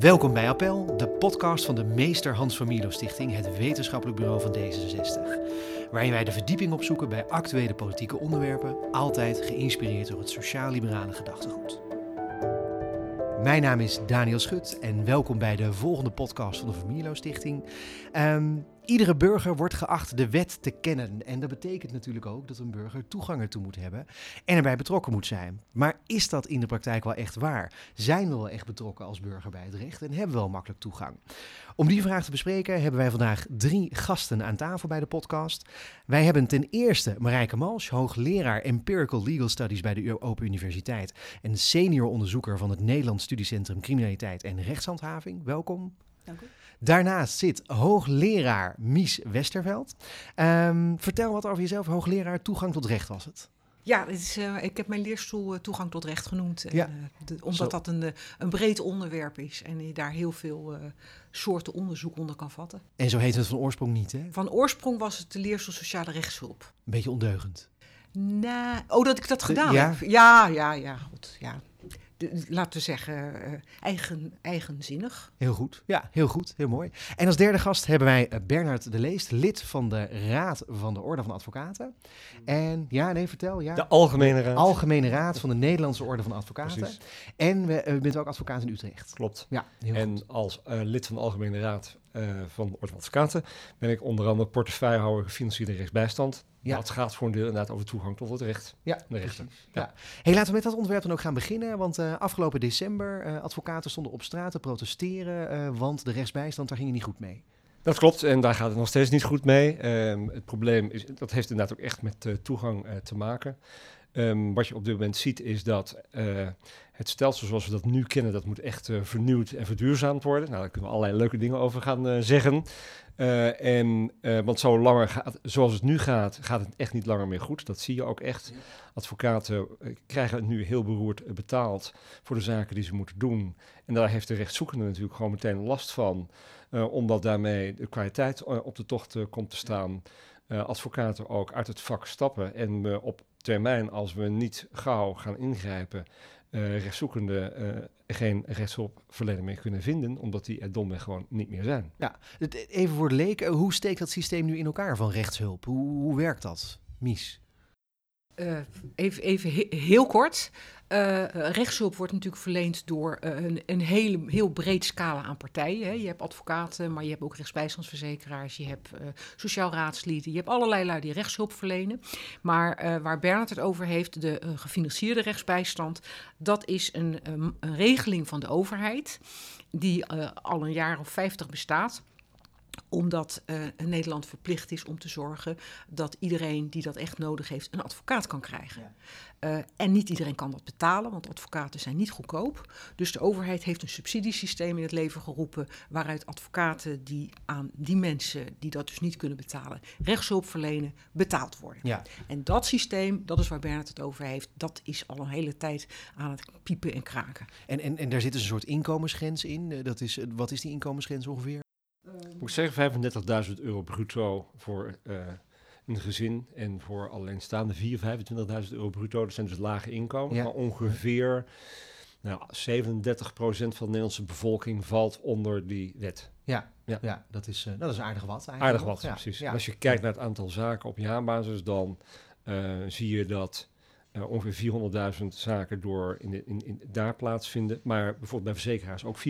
Welkom bij Appel, de podcast van de Meester Hans van Stichting, het wetenschappelijk bureau van D66. Waarin wij de verdieping opzoeken bij actuele politieke onderwerpen, altijd geïnspireerd door het sociaal-liberale gedachtegoed. Mijn naam is Daniel Schut en welkom bij de volgende podcast van de Vermierlo Stichting. Ehm, iedere burger wordt geacht de wet te kennen. En dat betekent natuurlijk ook dat een burger toegang ertoe moet hebben en erbij betrokken moet zijn. Maar is dat in de praktijk wel echt waar? Zijn we wel echt betrokken als burger bij het recht en hebben we wel makkelijk toegang? Om die vraag te bespreken hebben wij vandaag drie gasten aan tafel bij de podcast. Wij hebben ten eerste Marijke Malsch, hoogleraar Empirical Legal Studies bij de Open Universiteit en senior onderzoeker van het Nederlands Studiecentrum Criminaliteit en Rechtshandhaving. Welkom. Dank u. Daarnaast zit hoogleraar Mies Westerveld. Ehm, vertel wat over jezelf. Hoogleraar toegang tot recht was het. Ja, het is, uh, ik heb mijn leerstoel uh, toegang tot recht genoemd. Ja. En, uh, de, omdat Zo. dat een, een breed onderwerp is en je daar heel veel soorten onderzoek onder kan vatten. En zo heet het van oorsprong niet, hè? Van oorsprong was het de leerstoel sociale rechtshulp. Een beetje ondeugend. Oh, dat ik dat gedaan ja? heb. Ja, ja, ja, goed, ja. Laten we zeggen, eigen, eigenzinnig. Heel goed. Ja, heel goed. Heel mooi. En als derde gast hebben wij Bernard de Leest, lid van de Raad van de Orde van Advocaten. En ja, nee, vertel. Ja. De Algemene Raad. Algemene Raad van de Nederlandse Orde van Advocaten. Precies. En we, u bent ook advocaat in Utrecht. Klopt. Ja, heel en goed. als uh, lid van de Algemene Raad uh, van de Orde van Advocaten ben ik onder andere portefeuillehouder gefinancierde rechtsbijstand. Ja. Dat gaat voor een deel inderdaad over toegang tot het recht. Ja, de rechten. Ja. ja. Hey, laten we met dat onderwerp dan ook gaan beginnen. Want uh, afgelopen december, uh, advocaten stonden op straat te protesteren, want de rechtsbijstand, daar ging je niet goed mee. Dat klopt, en daar gaat het nog steeds niet goed mee. Um, het probleem is, dat heeft inderdaad ook echt met toegang te maken. Um, wat je op dit moment ziet is dat uh, het stelsel zoals we dat nu kennen, dat moet echt uh, vernieuwd en verduurzaamd worden. Nou, daar kunnen we allerlei leuke dingen over gaan uh, zeggen. en, want zo langer gaat, zoals het nu gaat, gaat het echt niet langer meer goed. Dat zie je ook echt. Advocaten krijgen het nu heel beroerd betaald voor de zaken die ze moeten doen. En daar heeft de rechtszoekende natuurlijk gewoon meteen last van. omdat daarmee de kwaliteit op de tocht komt te staan. advocaten ook uit het vak stappen en op termijn, als we niet gauw gaan ingrijpen, uh, rechtszoekenden uh, geen rechtshulpverlening meer kunnen vinden, omdat die er domweg gewoon niet meer zijn. Ja, even voor de leek, hoe steekt dat systeem nu in elkaar van rechtshulp? Hoe, hoe werkt dat, Mies? Uh, even, even he heel kort. Uh, rechtshulp wordt natuurlijk verleend door uh, een, een hele, heel breed scala aan partijen. Hè. Je hebt advocaten, maar je hebt ook rechtsbijstandsverzekeraars, je hebt sociaal raadslieden, je hebt allerlei lui die rechtshulp verlenen. Maar waar Bernard het over heeft, de gefinancierde rechtsbijstand, dat is een, een regeling van de overheid die al een jaar of vijftig bestaat omdat uh, Nederland verplicht is om te zorgen dat iedereen die dat echt nodig heeft een advocaat kan krijgen. Ja. Uh, en niet iedereen kan dat betalen, want advocaten zijn niet goedkoop. Dus de overheid heeft een subsidiesysteem in het leven geroepen waaruit advocaten die aan die mensen die dat dus niet kunnen betalen rechtshulp verlenen, betaald worden. Ja. En dat systeem, dat is waar Bernard het over heeft, dat is al een hele tijd aan het piepen en kraken. En, en, en daar zit dus een soort inkomensgrens in. Dat is, wat is die inkomensgrens ongeveer? Moet ik zeggen, 35.000 euro bruto voor uh, een gezin en voor alleenstaande 4.000, 25.000 euro bruto. Dat zijn dus lage inkomen. Ja. Maar ongeveer nou, 37 procent van de Nederlandse bevolking valt onder die wet. Ja, ja. ja dat, is, uh, dat is aardig wat eigenlijk. Aardig wat, ja. precies. Als je kijkt naar het aantal zaken op jaarbasis, dan uh, zie je dat uh, ongeveer 400.000 zaken door in de, in, in, daar plaatsvinden. Maar bijvoorbeeld bij verzekeraars ook 400.000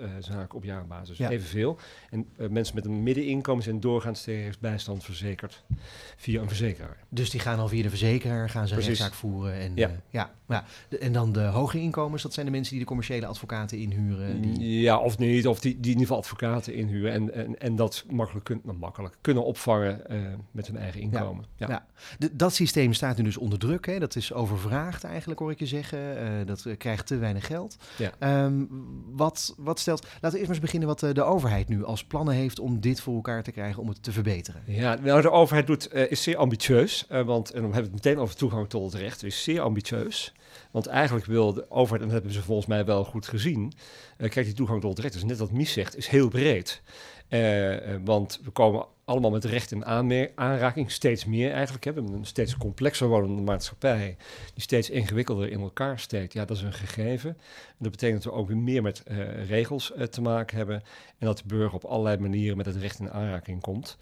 uh, zaken op jaarbasis. Ja. Evenveel. En uh, mensen met een middeninkomen zijn doorgaans tegen bijstand verzekerd via een verzekeraar. Dus die gaan al via de verzekeraar gaan ze een rechtszaak voeren. En, ja. Ja, ja. De, en dan de hoge inkomens, dat zijn de mensen die de commerciële advocaten inhuren. Die... Ja, of niet. Of die, die in ieder geval advocaten inhuren. En, en, en dat makkelijk, kun, nou, makkelijk kunnen opvangen met hun eigen inkomen. Ja. ja. De, dat systeem staat nu dus onder druk. Hè? Dat is overvraagd eigenlijk, hoor ik je zeggen. Uh, dat uh, krijgt te weinig geld. Ja. Um, wat, wat stelt... Laten we eerst maar eens beginnen wat uh, de overheid nu als plannen heeft om dit voor elkaar te krijgen, om het te verbeteren. Ja, nou de overheid doet, is zeer ambitieus. want, en dan hebben we het meteen over toegang tot het recht, is zeer ambitieus. Want eigenlijk wil de overheid, en dat hebben ze volgens mij wel goed gezien... kijk, die toegang tot het recht, dus net wat Mies zegt, is heel breed. Eh, eh, want we komen allemaal met recht in aanraking, steeds meer eigenlijk. Hè. We hebben een steeds complexer wordende maatschappij, die steeds ingewikkelder in elkaar steekt. Ja, dat is een gegeven. En dat betekent dat we ook weer meer met eh, regels te maken hebben en dat de burger op allerlei manieren met het recht in aanraking komt.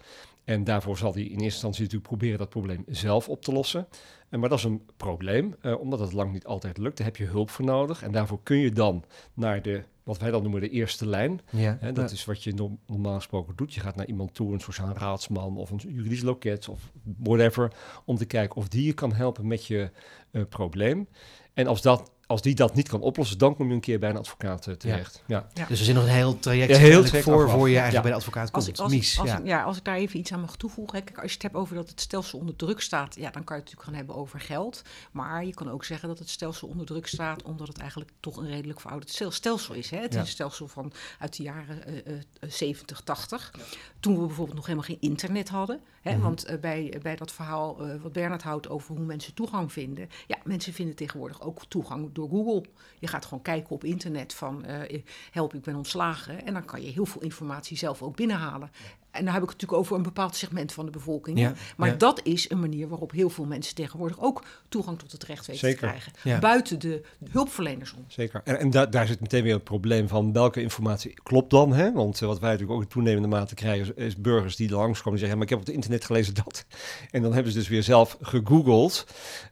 En daarvoor zal hij in eerste instantie natuurlijk proberen dat probleem zelf op te lossen. Eh, maar dat is een probleem, eh, omdat het lang niet altijd lukt. Daar heb je hulp voor nodig. En daarvoor kun je dan naar de, wat wij dan noemen de eerste lijn. Ja. Dat is wat je no- normaal gesproken doet. Je gaat naar iemand toe, een sociaal raadsman of een juridisch loket of whatever, om te kijken of die je kan helpen met je eh, probleem. En als, dat, als die dat niet kan oplossen, dan kom je een keer bij een advocaat eh, terecht. Ja. Dus er zit nog een heel traject Ja, heel traject voor, voor je eigenlijk Ja. bij de advocaat Als komt. ik, als, Mies, ik, als, ja. als ik daar even iets aan mag toevoegen. Hè, kijk, als je het hebt over dat het stelsel onder druk staat, ja, dan kan je het natuurlijk gaan hebben over geld. Maar je kan ook zeggen dat het stelsel onder druk staat omdat het eigenlijk toch een redelijk verouderd stel- stelsel is. Hè. Het Ja. is een stelsel van uit de jaren eh, eh, 70, 80. Toen we bijvoorbeeld nog helemaal geen internet hadden. Hè, Mhm. Want eh, bij, bij dat verhaal eh, wat Bernard houdt over hoe mensen toegang vinden. Ja, mensen vinden tegenwoordig ook toegang door Google. Je gaat gewoon kijken op internet van eh, help, ik ben ontslagen. En dan kan je heel veel informatie zelf ook binnenhalen. En dan heb ik het natuurlijk over een bepaald segment van de bevolking. Ja, Maar ja. dat is een manier waarop heel veel mensen tegenwoordig ook toegang tot het recht weten Zeker. te krijgen. Ja. Buiten de hulpverleners om. Zeker. En, en da- daar zit meteen weer het probleem van welke informatie klopt dan. Hè? Want eh, wat wij natuurlijk ook in toenemende mate krijgen, is, is burgers die langskomen en zeggen: ja, maar ik heb op het internet gelezen dat. En dan hebben ze dus weer zelf gegoogeld.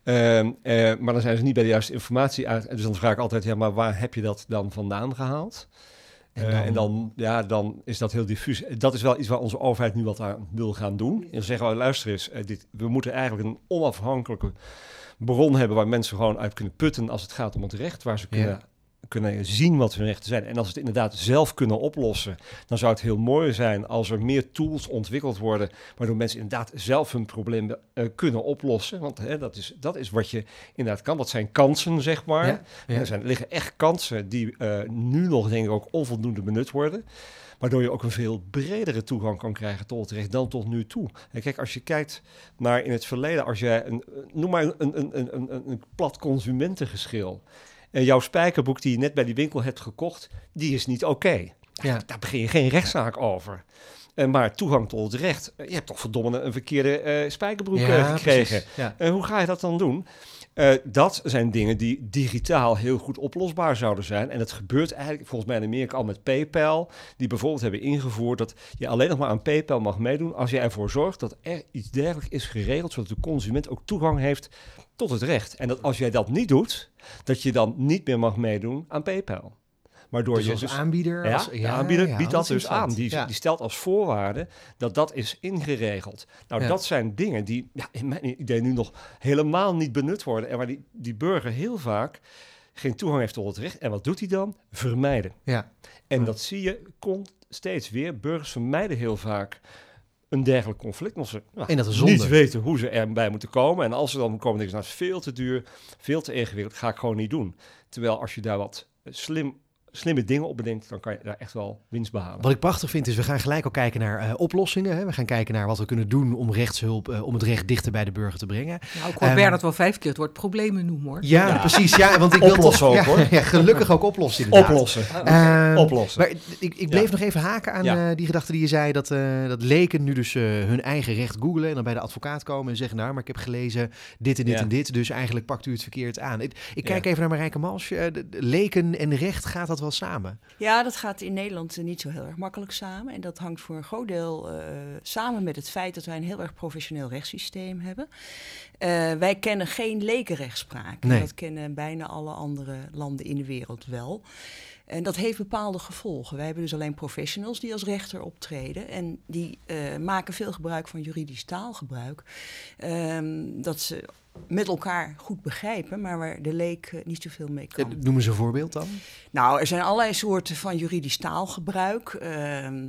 Ehm, eh, maar dan zijn ze niet bij de juiste informatie uit. En dus dan vraag ik altijd: ja, maar waar heb je dat dan vandaan gehaald? En En, dan- en dan, ja, dan is dat heel diffuus. Dat is wel iets waar onze overheid nu wat aan wil gaan doen. En dan zeggen we, luister eens, eh, dit, we moeten eigenlijk een onafhankelijke bron hebben waar mensen gewoon uit kunnen putten als het gaat om het recht, waar ze Ja. Kunnen, zien wat hun rechten zijn. En als ze het inderdaad zelf kunnen oplossen, dan zou het heel mooi zijn als er meer tools ontwikkeld worden, waardoor mensen inderdaad zelf hun probleem eh, kunnen oplossen. Want hè, dat, is, dat is wat je inderdaad kan. Dat zijn kansen, zeg maar. Ja, ja. Er zijn, er liggen echt kansen die eh, nu nog, denk ik, ook onvoldoende benut worden. Waardoor je ook een veel bredere toegang kan krijgen tot het recht dan tot nu toe. En kijk, als je kijkt naar in het verleden, als jij een, noem maar een, een, een, een, een plat consumentengeschil. En jouw spijkerboek die je net bij die winkel hebt gekocht, die is niet oké. Ja. Daar begin je geen rechtszaak over. Eh, maar toegang tot het recht. eh, Je hebt toch verdomme een verkeerde eh, spijkerbroek Ja, gekregen. Ja. En hoe ga je dat dan doen? Dat zijn dingen die digitaal heel goed oplosbaar zouden zijn. En dat gebeurt eigenlijk volgens mij in Amerika al met PayPal. Die bijvoorbeeld hebben ingevoerd dat je alleen nog maar aan PayPal mag meedoen als je ervoor zorgt dat er iets dergelijks is geregeld, zodat de consument ook toegang heeft tot het recht. En dat als jij dat niet doet, dat je dan niet meer mag meedoen aan PayPal. Waardoor Dus je als dus aanbieder... ja, als, de aanbieder ja, biedt dat dus aan. Die. Ja. die stelt als voorwaarde dat dat is ingeregeld. Nou, Ja. dat zijn dingen die ja, in mijn idee nu nog helemaal niet benut worden. En waar die, die burger heel vaak geen toegang heeft tot het recht. En wat doet hij dan? Vermijden. Ja. En Ja. dat zie je komt steeds weer. Burgers vermijden heel vaak een dergelijk conflict. Omdat ze nou, En dat is niet weten hoe ze erbij moeten komen. En als ze dan komen, denken ze, nou, is veel te duur, veel te ingewikkeld, ga ik gewoon niet doen. Terwijl als je daar wat slim, slimme dingen op bedenkt, dan kan je daar echt wel winst behalen. Wat ik prachtig vind is, we gaan gelijk al kijken naar eh, oplossingen. Hè. We gaan kijken naar wat we kunnen doen om rechtshulp, eh, om het recht dichter bij de burger te brengen. Nou, ik hoor Ehm, Bernard wel vijf keer het woord problemen noemen hoor. Ja, Ja. precies. Ja, want ik wil toch, ook, ja, hoor. Ja, gelukkig ook oplossen inderdaad. Oplossen. Ehm, Oplossen. Maar ik, ik bleef Ja. nog even haken aan Ja. eh, die gedachte die je zei, dat, eh, dat leken nu dus eh, hun eigen recht googlen en dan bij de advocaat komen en zeggen, nou, maar ik heb gelezen dit en dit Ja. en dit, dus eigenlijk pakt u het verkeerd aan. Ik, ik kijk Ja. even naar Marijke Mals. de- de leken en recht, gaat dat wel samen? Ja, dat gaat in Nederland eh, niet zo heel erg makkelijk samen. En dat hangt voor een groot deel eh, samen met het feit dat wij een heel erg professioneel rechtssysteem hebben. Eh, wij kennen geen lekenrechtspraak. Nee. Dat kennen bijna alle andere landen in de wereld wel. En dat heeft bepaalde gevolgen. Wij hebben dus alleen professionals die als rechter optreden. En die maken veel gebruik van juridisch taalgebruik. Ehm, dat ze met elkaar goed begrijpen, maar waar de leek eh, niet zoveel mee kan. Eh, Noem eens een voorbeeld dan. Nou, er zijn allerlei soorten van juridisch taalgebruik. ehm,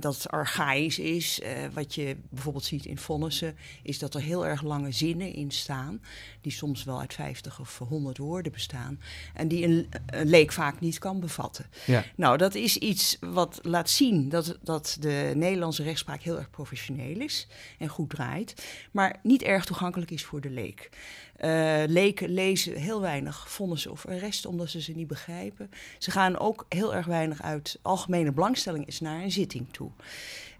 dat het archaïs is. Eh, wat je bijvoorbeeld ziet in vonnissen, is dat er heel erg lange zinnen in staan. Die soms wel uit 50 of 100 woorden bestaan. En die een, een leek vaak niet kan bevatten. Ja. Nou, dat is iets wat laat zien dat, dat de Nederlandse rechtspraak heel erg professioneel is en goed draait, maar niet erg toegankelijk is voor de leek. Eh, leken lezen heel weinig vonnissen of arresten omdat ze ze niet begrijpen. Ze gaan ook heel erg weinig uit algemene belangstelling is naar een zitting toe. Toe.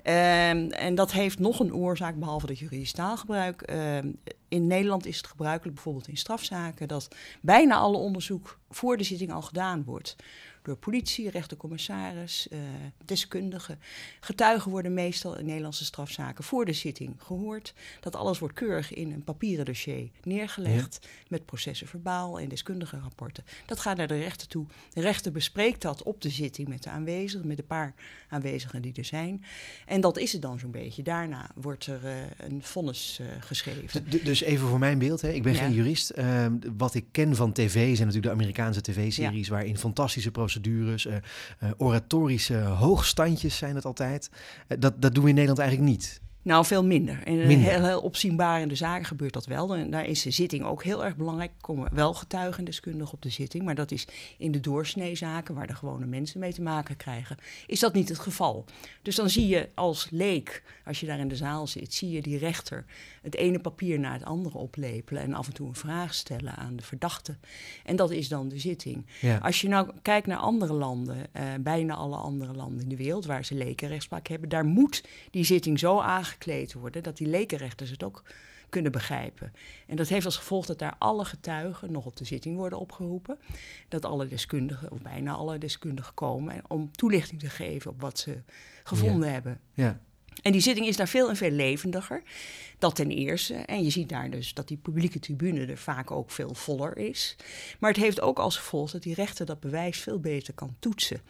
Ehm, en dat heeft nog een oorzaak, behalve dat juridisch taalgebruik. Ehm, in Nederland is het gebruikelijk, bijvoorbeeld in strafzaken, dat bijna alle onderzoek voor de zitting al gedaan wordt door politie, rechtercommissaris, uh, deskundigen. Getuigen worden meestal in Nederlandse strafzaken voor de zitting gehoord. Dat alles wordt keurig in een papieren dossier neergelegd met processen verbaal en deskundige rapporten. Dat gaat naar de rechter toe. De rechter bespreekt dat op de zitting met de aanwezigen, met de paar aanwezigen die er zijn. En dat is het dan zo'n beetje. Daarna wordt er uh, een vonnis uh, geschreven. dus even voor mijn beeld, hè. ik ben geen jurist. Ehm, wat ik ken van tv zijn natuurlijk de Amerikaanse tv-series ja. waarin fantastische processen procedures, uh, oratorische hoogstandjes zijn het altijd. Uh, dat, dat doen we in Nederland eigenlijk niet. Nou, veel minder. In Heel, heel opzienbarende zaken gebeurt dat wel. En daar is de zitting ook heel erg belangrijk. Er komen wel getuigen deskundigen op de zitting. Maar dat is in de doorsneezaken, waar de gewone mensen mee te maken krijgen, is dat niet het geval. Dus dan zie je als leek, als je daar in de zaal zit, zie je die rechter het ene papier naar het andere oplepelen en af en toe een vraag stellen aan de verdachte. En dat is dan de zitting. Ja. Als je nou kijkt naar andere landen, uh, bijna alle andere landen in de wereld waar ze lekenrechtspraak hebben, daar moet die zitting zo aangekleed worden dat die lekenrechters het ook kunnen begrijpen. En dat heeft als gevolg dat daar alle getuigen nog op de zitting worden opgeroepen. Dat alle deskundigen, of bijna alle deskundigen komen om toelichting te geven op wat ze gevonden ja. hebben. Ja. En die zitting is daar veel en veel levendiger. Dat ten eerste. En je ziet daar dus dat die publieke tribune er vaak ook veel voller is. Maar het heeft ook als gevolg dat die rechter dat bewijs veel beter kan toetsen.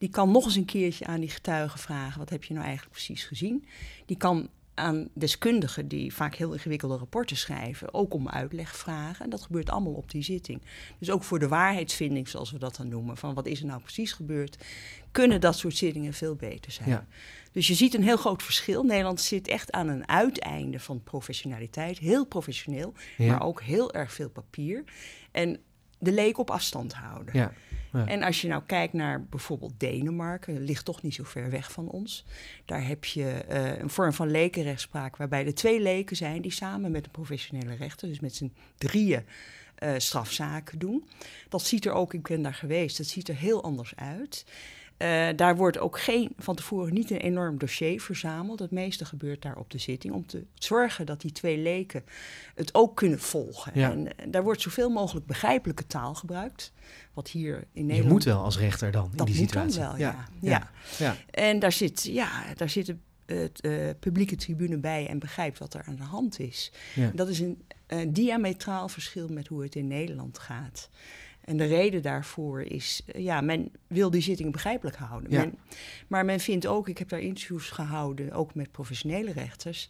Die kan nog eens een keertje aan die getuigen vragen: wat heb je nou eigenlijk precies gezien? Die kan aan deskundigen die vaak heel ingewikkelde rapporten schrijven, ook om uitleg vragen. En dat gebeurt allemaal op die zitting. Dus ook voor de waarheidsvinding, zoals we dat dan noemen, van wat is er nou precies gebeurd, kunnen dat soort zittingen veel beter zijn. Ja. Dus je ziet een heel groot verschil. Nederland zit echt aan een uiteinde van professionaliteit. Heel professioneel, Ja. maar ook heel erg veel papier. En de leek op afstand houden. Ja. En als je nou kijkt naar bijvoorbeeld Denemarken, ligt toch niet zo ver weg van ons. Daar heb je eh, een vorm van lekenrechtspraak waarbij er twee leken zijn die samen met een professionele rechter, dus met z'n drieën, eh, strafzaken doen. Dat ziet er ook, ik ben daar geweest, dat ziet er heel anders uit. Eh, daar wordt ook geen, van tevoren niet een enorm dossier verzameld. Het meeste gebeurt daar op de zitting om te zorgen dat die twee leken het ook kunnen volgen. Ja. En eh, daar wordt zoveel mogelijk begrijpelijke taal gebruikt. Wat hier in Je Nederland moet wel als rechter dan in die moet dan situatie. wel, ja. ja. ja. ja. En daar zit, ja, daar zit het eh, publieke tribune bij en begrijpt wat er aan de hand is. Dat is een, een diametraal verschil met hoe het in Nederland gaat. En de reden daarvoor is, eh, ja, men wil die zitting begrijpelijk houden. Ja. Men, maar men vindt ook, ik heb daar interviews gehouden, ook met professionele rechters.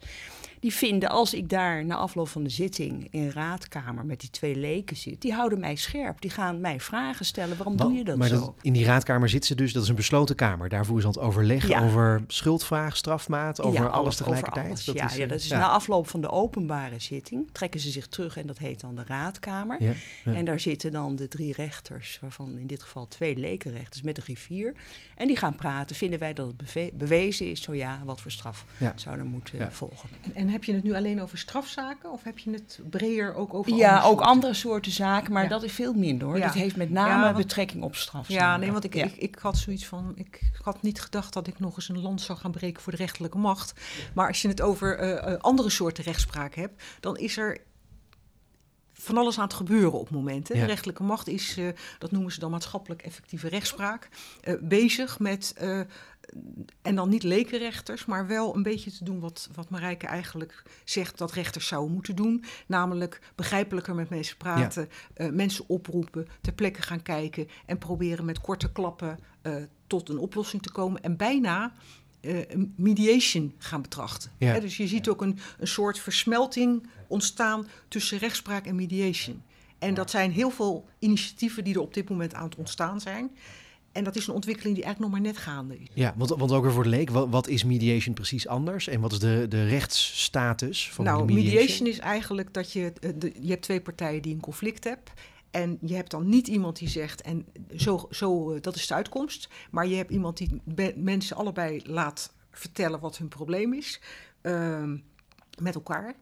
Die vinden, als ik daar na afloop van de zitting in raadkamer met die twee leken zit, die houden mij scherp. Die gaan mij vragen stellen, waarom doe je dat maar zo? in die raadkamer zit ze dus, dat is een besloten kamer. Daar voeren ze aan het overleg Ja. over schuldvraag, strafmaat, over Ja, alles, tegelijkertijd. alles. Dat ja, is, ja, eh, dat is na afloop van de openbare zitting. Trekken ze zich terug en dat heet dan de raadkamer. En daar zitten dan de drie rechters, waarvan in dit geval twee lekenrechters met de griffier. En die gaan praten. Vinden wij dat het beve- bewezen is? Zo ja, wat voor straf Ja. zou er moeten Ja. volgen? En, en heb je het nu alleen over strafzaken of heb je het breder ook over Ja, andere ook soorten? andere soorten zaken, maar Ja. dat is veel minder hoor. Ja. Dat heeft met name Ja, want- betrekking op strafzaken. Ja, nee, want ik, Ja. ik, ik had zoiets van, ik had niet gedacht dat ik nog eens een land zou gaan breken voor de rechterlijke macht. Maar als je het over eh, eh, andere soorten rechtspraak hebt, dan is er van alles aan het gebeuren op momenten. Ja. De rechterlijke macht is, eh, dat noemen ze dan maatschappelijk effectieve rechtspraak, eh, bezig met, eh, en dan niet lekenrechters, maar wel een beetje te doen wat, wat Marijke eigenlijk zegt dat rechters zouden moeten doen. Namelijk begrijpelijker met mensen praten, mensen oproepen, ter plekke gaan kijken en proberen met korte klappen tot een oplossing te komen. En bijna mediation gaan betrachten. Ja. Dus je ziet ook een, een soort versmelting ontstaan tussen rechtspraak en mediation. En dat zijn heel veel initiatieven die er op dit moment aan het ontstaan zijn. En dat is een ontwikkeling die eigenlijk nog maar net gaande is. Ja, want, want ook weer voor de leek, wat, wat is mediation precies anders? En wat is de, de rechtsstatus van nou, de mediation? mediation is eigenlijk dat je, eh, de, je hebt twee partijen die een conflict hebben. En je hebt dan niet iemand die zegt, en zo, zo, eh, dat is de uitkomst. Maar je hebt iemand die mensen allebei laat vertellen wat hun probleem is. Ehm, met elkaar.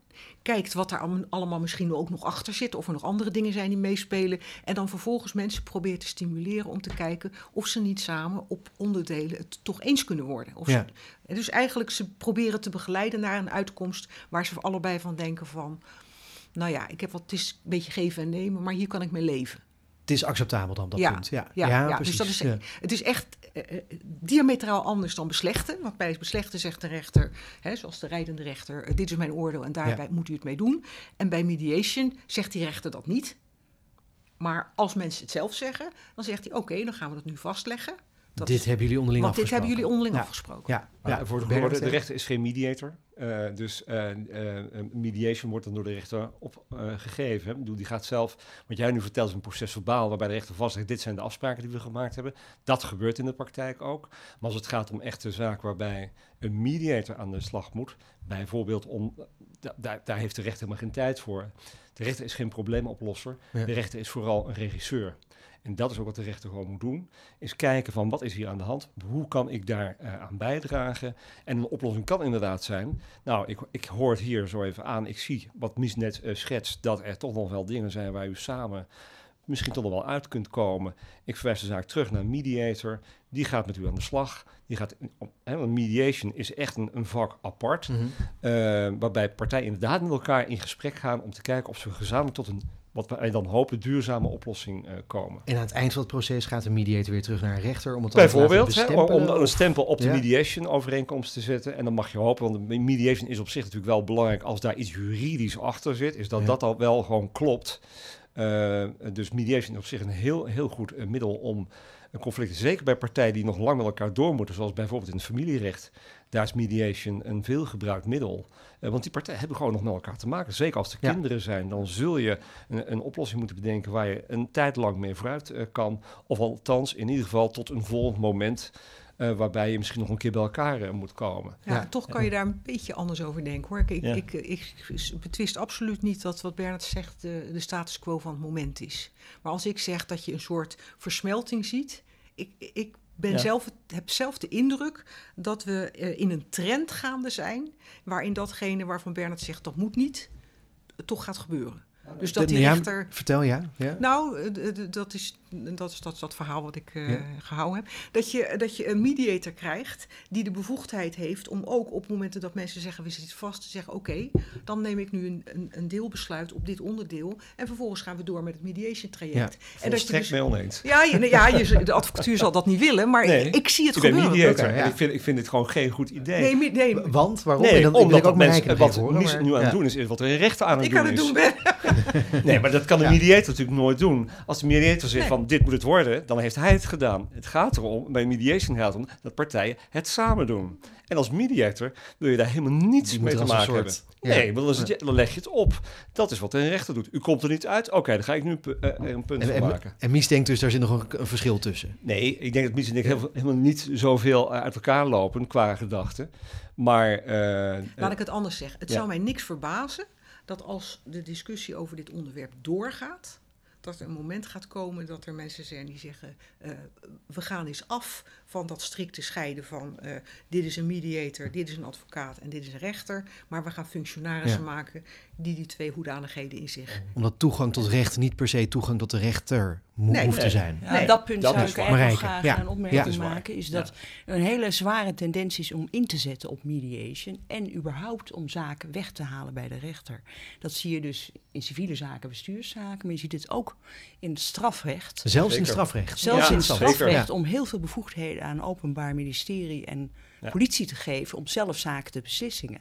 Kijkt wat er allemaal misschien ook nog achter zit. Of er nog andere dingen zijn die meespelen. En dan vervolgens mensen probeert te stimuleren om te kijken of ze niet samen op onderdelen het toch eens kunnen worden. Of Ja. ze- dus eigenlijk ze proberen te begeleiden naar een uitkomst waar ze allebei van denken van. Nou ja, ik heb wat, het is een beetje geven en nemen, maar hier kan ik mee leven. Het is acceptabel dan op dat Ja, punt. Ja, Ja, ja, precies. dus dat is, het is echt eh, eh, diametraal anders dan beslechten. Want bij beslechten zegt de rechter, hè, zoals de rijdende rechter, eh, dit is mijn oordeel en daarbij moet u het mee doen. En bij mediation zegt die rechter dat niet. Maar als mensen het zelf zeggen, dan zegt hij, oké, dan gaan we dat nu vastleggen. Dat dit is- hebben jullie onderling want dit hebben jullie afgesproken. onderling Ja. afgesproken. Ja, Ja, ja. voor de de rechter is geen mediator. Eh, dus eh, eh, mediation wordt dan door de rechter opgegeven. Ik bedoel, die gaat zelf, wat jij nu vertelt, is een proces verbaal waarbij de rechter vastlegt, dit zijn de afspraken die we gemaakt hebben. Dat gebeurt in de praktijk ook. Maar als het gaat om echte zaken waarbij een mediator aan de slag moet, bijvoorbeeld om, da- daar, daar heeft de rechter helemaal geen tijd voor. De rechter is geen probleemoplosser. Ja. De rechter is vooral een regisseur. En dat is ook wat de rechter gewoon moet doen. Is kijken van wat is hier aan de hand? Hoe kan ik daar eh, aan bijdragen? En een oplossing kan inderdaad zijn. Nou, ik, ik hoor het hier zo even aan. Ik zie wat Mies net eh, schetst. Dat er toch nog wel dingen zijn waar u samen misschien toch nog wel uit kunt komen. Ik verwijs de zaak terug naar een mediator. Die gaat met u aan de slag. Die gaat, hè, want mediation is echt een, een vak apart. Mhm. Eh, waarbij partijen inderdaad met elkaar in gesprek gaan om te kijken of ze gezamenlijk tot een, wat wij dan hopen, duurzame oplossing eh, komen. En aan het eind van het proces gaat de mediator weer terug naar een rechter om het dan te Bijvoorbeeld, hè, om een stempel op de Ja. mediation overeenkomst te zetten. En dan mag je hopen, want de mediation is op zich natuurlijk wel belangrijk als daar iets juridisch achter zit, is dat Ja. dat al wel gewoon klopt. Eh, dus mediation is op zich een heel, heel goed eh, middel om een conflict, zeker bij partijen die nog lang met elkaar door moeten, zoals bijvoorbeeld in het familierecht, daar is mediation een veelgebruikt middel. Eh, want die partijen hebben gewoon nog met elkaar te maken. Zeker als er Ja. kinderen zijn, dan zul je een, een oplossing moeten bedenken waar je een tijd lang mee vooruit eh, kan. Of althans, in ieder geval tot een volgend moment eh, waarbij je misschien nog een keer bij elkaar moet komen. Ja, Ja. toch kan je daar een beetje anders over denken hoor. Ik, ik, ik, ik betwist absoluut niet dat wat Bernard zegt de, de status quo van het moment is. Maar als ik zeg dat je een soort versmelting ziet, ik, ik ben Ja. zelf, heb zelf de indruk dat we eh, in een trend gaande zijn, waarin datgene waarvan Bernard zegt dat moet niet, toch gaat gebeuren. Dus dat die rechter. Vertel, ja. ja. Nou, eh, dat is dat, is dat, dat verhaal wat ik eh, Ja. gehouden heb. Dat je, dat je een mediator krijgt die de bevoegdheid heeft om ook op momenten dat mensen zeggen we zitten vast, te zeggen oké, dan neem ik nu een, een, een deelbesluit op dit onderdeel en vervolgens gaan we door met het mediation traject. Ja, en dat je dus, mee oneens. ja, je, ja je, de advocatuur zal dat niet willen, maar Nee, ik, ik zie het Ik ben gebeuren. mediator ja. en ik vind, ik vind dit gewoon geen goed idee. Nee, me- nee, Want, waarom? Nee, en dan omdat ik ook mensen, wat horen, maar- nu aan het ja. doen is, is wat een rechter aan het ik doen aan het is. doen ben. Nee, maar dat kan de Ja. mediator natuurlijk nooit doen. Als de mediator zegt Nee. Van dit moet het worden, dan heeft hij het gedaan. Het gaat erom, bij mediation gaat het om dat partijen het samen doen. En als mediator wil je daar helemaal niets Die mee te maken hebben. ja. Nee, dan, zit je- dan leg je het op. Dat is wat een rechter doet. U komt er niet uit? Oké, dan ga ik nu een, eh, er een punt En, van en, maken. en Mies denkt dus, daar zit nog een, een verschil tussen. Nee, ik denk dat Mies en ik heel- helemaal niet zoveel eh, uit elkaar lopen qua gedachten. Maar... eh, Laat ik het anders zeggen. Het Ja. zou mij niks verbazen dat als de discussie over dit onderwerp doorgaat, dat er een moment gaat komen dat er mensen zijn die zeggen: eh, we gaan eens af van dat strikte scheiden van eh, dit is een mediator, dit is een advocaat en dit is een rechter, maar we gaan functionarissen Ja. maken die die twee hoedanigheden in zich. Omdat toegang tot recht niet per se toegang tot de rechter mo- Nee. hoeft te zijn. Ja, Nee, dat punt dat zou ik eigenlijk nog graag ja. een opmerking maken. Is dat een hele zware tendens is om in te zetten op mediation. En überhaupt om zaken weg te halen bij de rechter. Dat zie je dus in civiele zaken, bestuurszaken. Maar je ziet het ook in het strafrecht. Zelfs in Zeker. strafrecht. Zelfs Ja, in strafrecht Ja. om heel veel bevoegdheden aan openbaar ministerie en Ja. politie te geven om zelf zaken te beslissingen.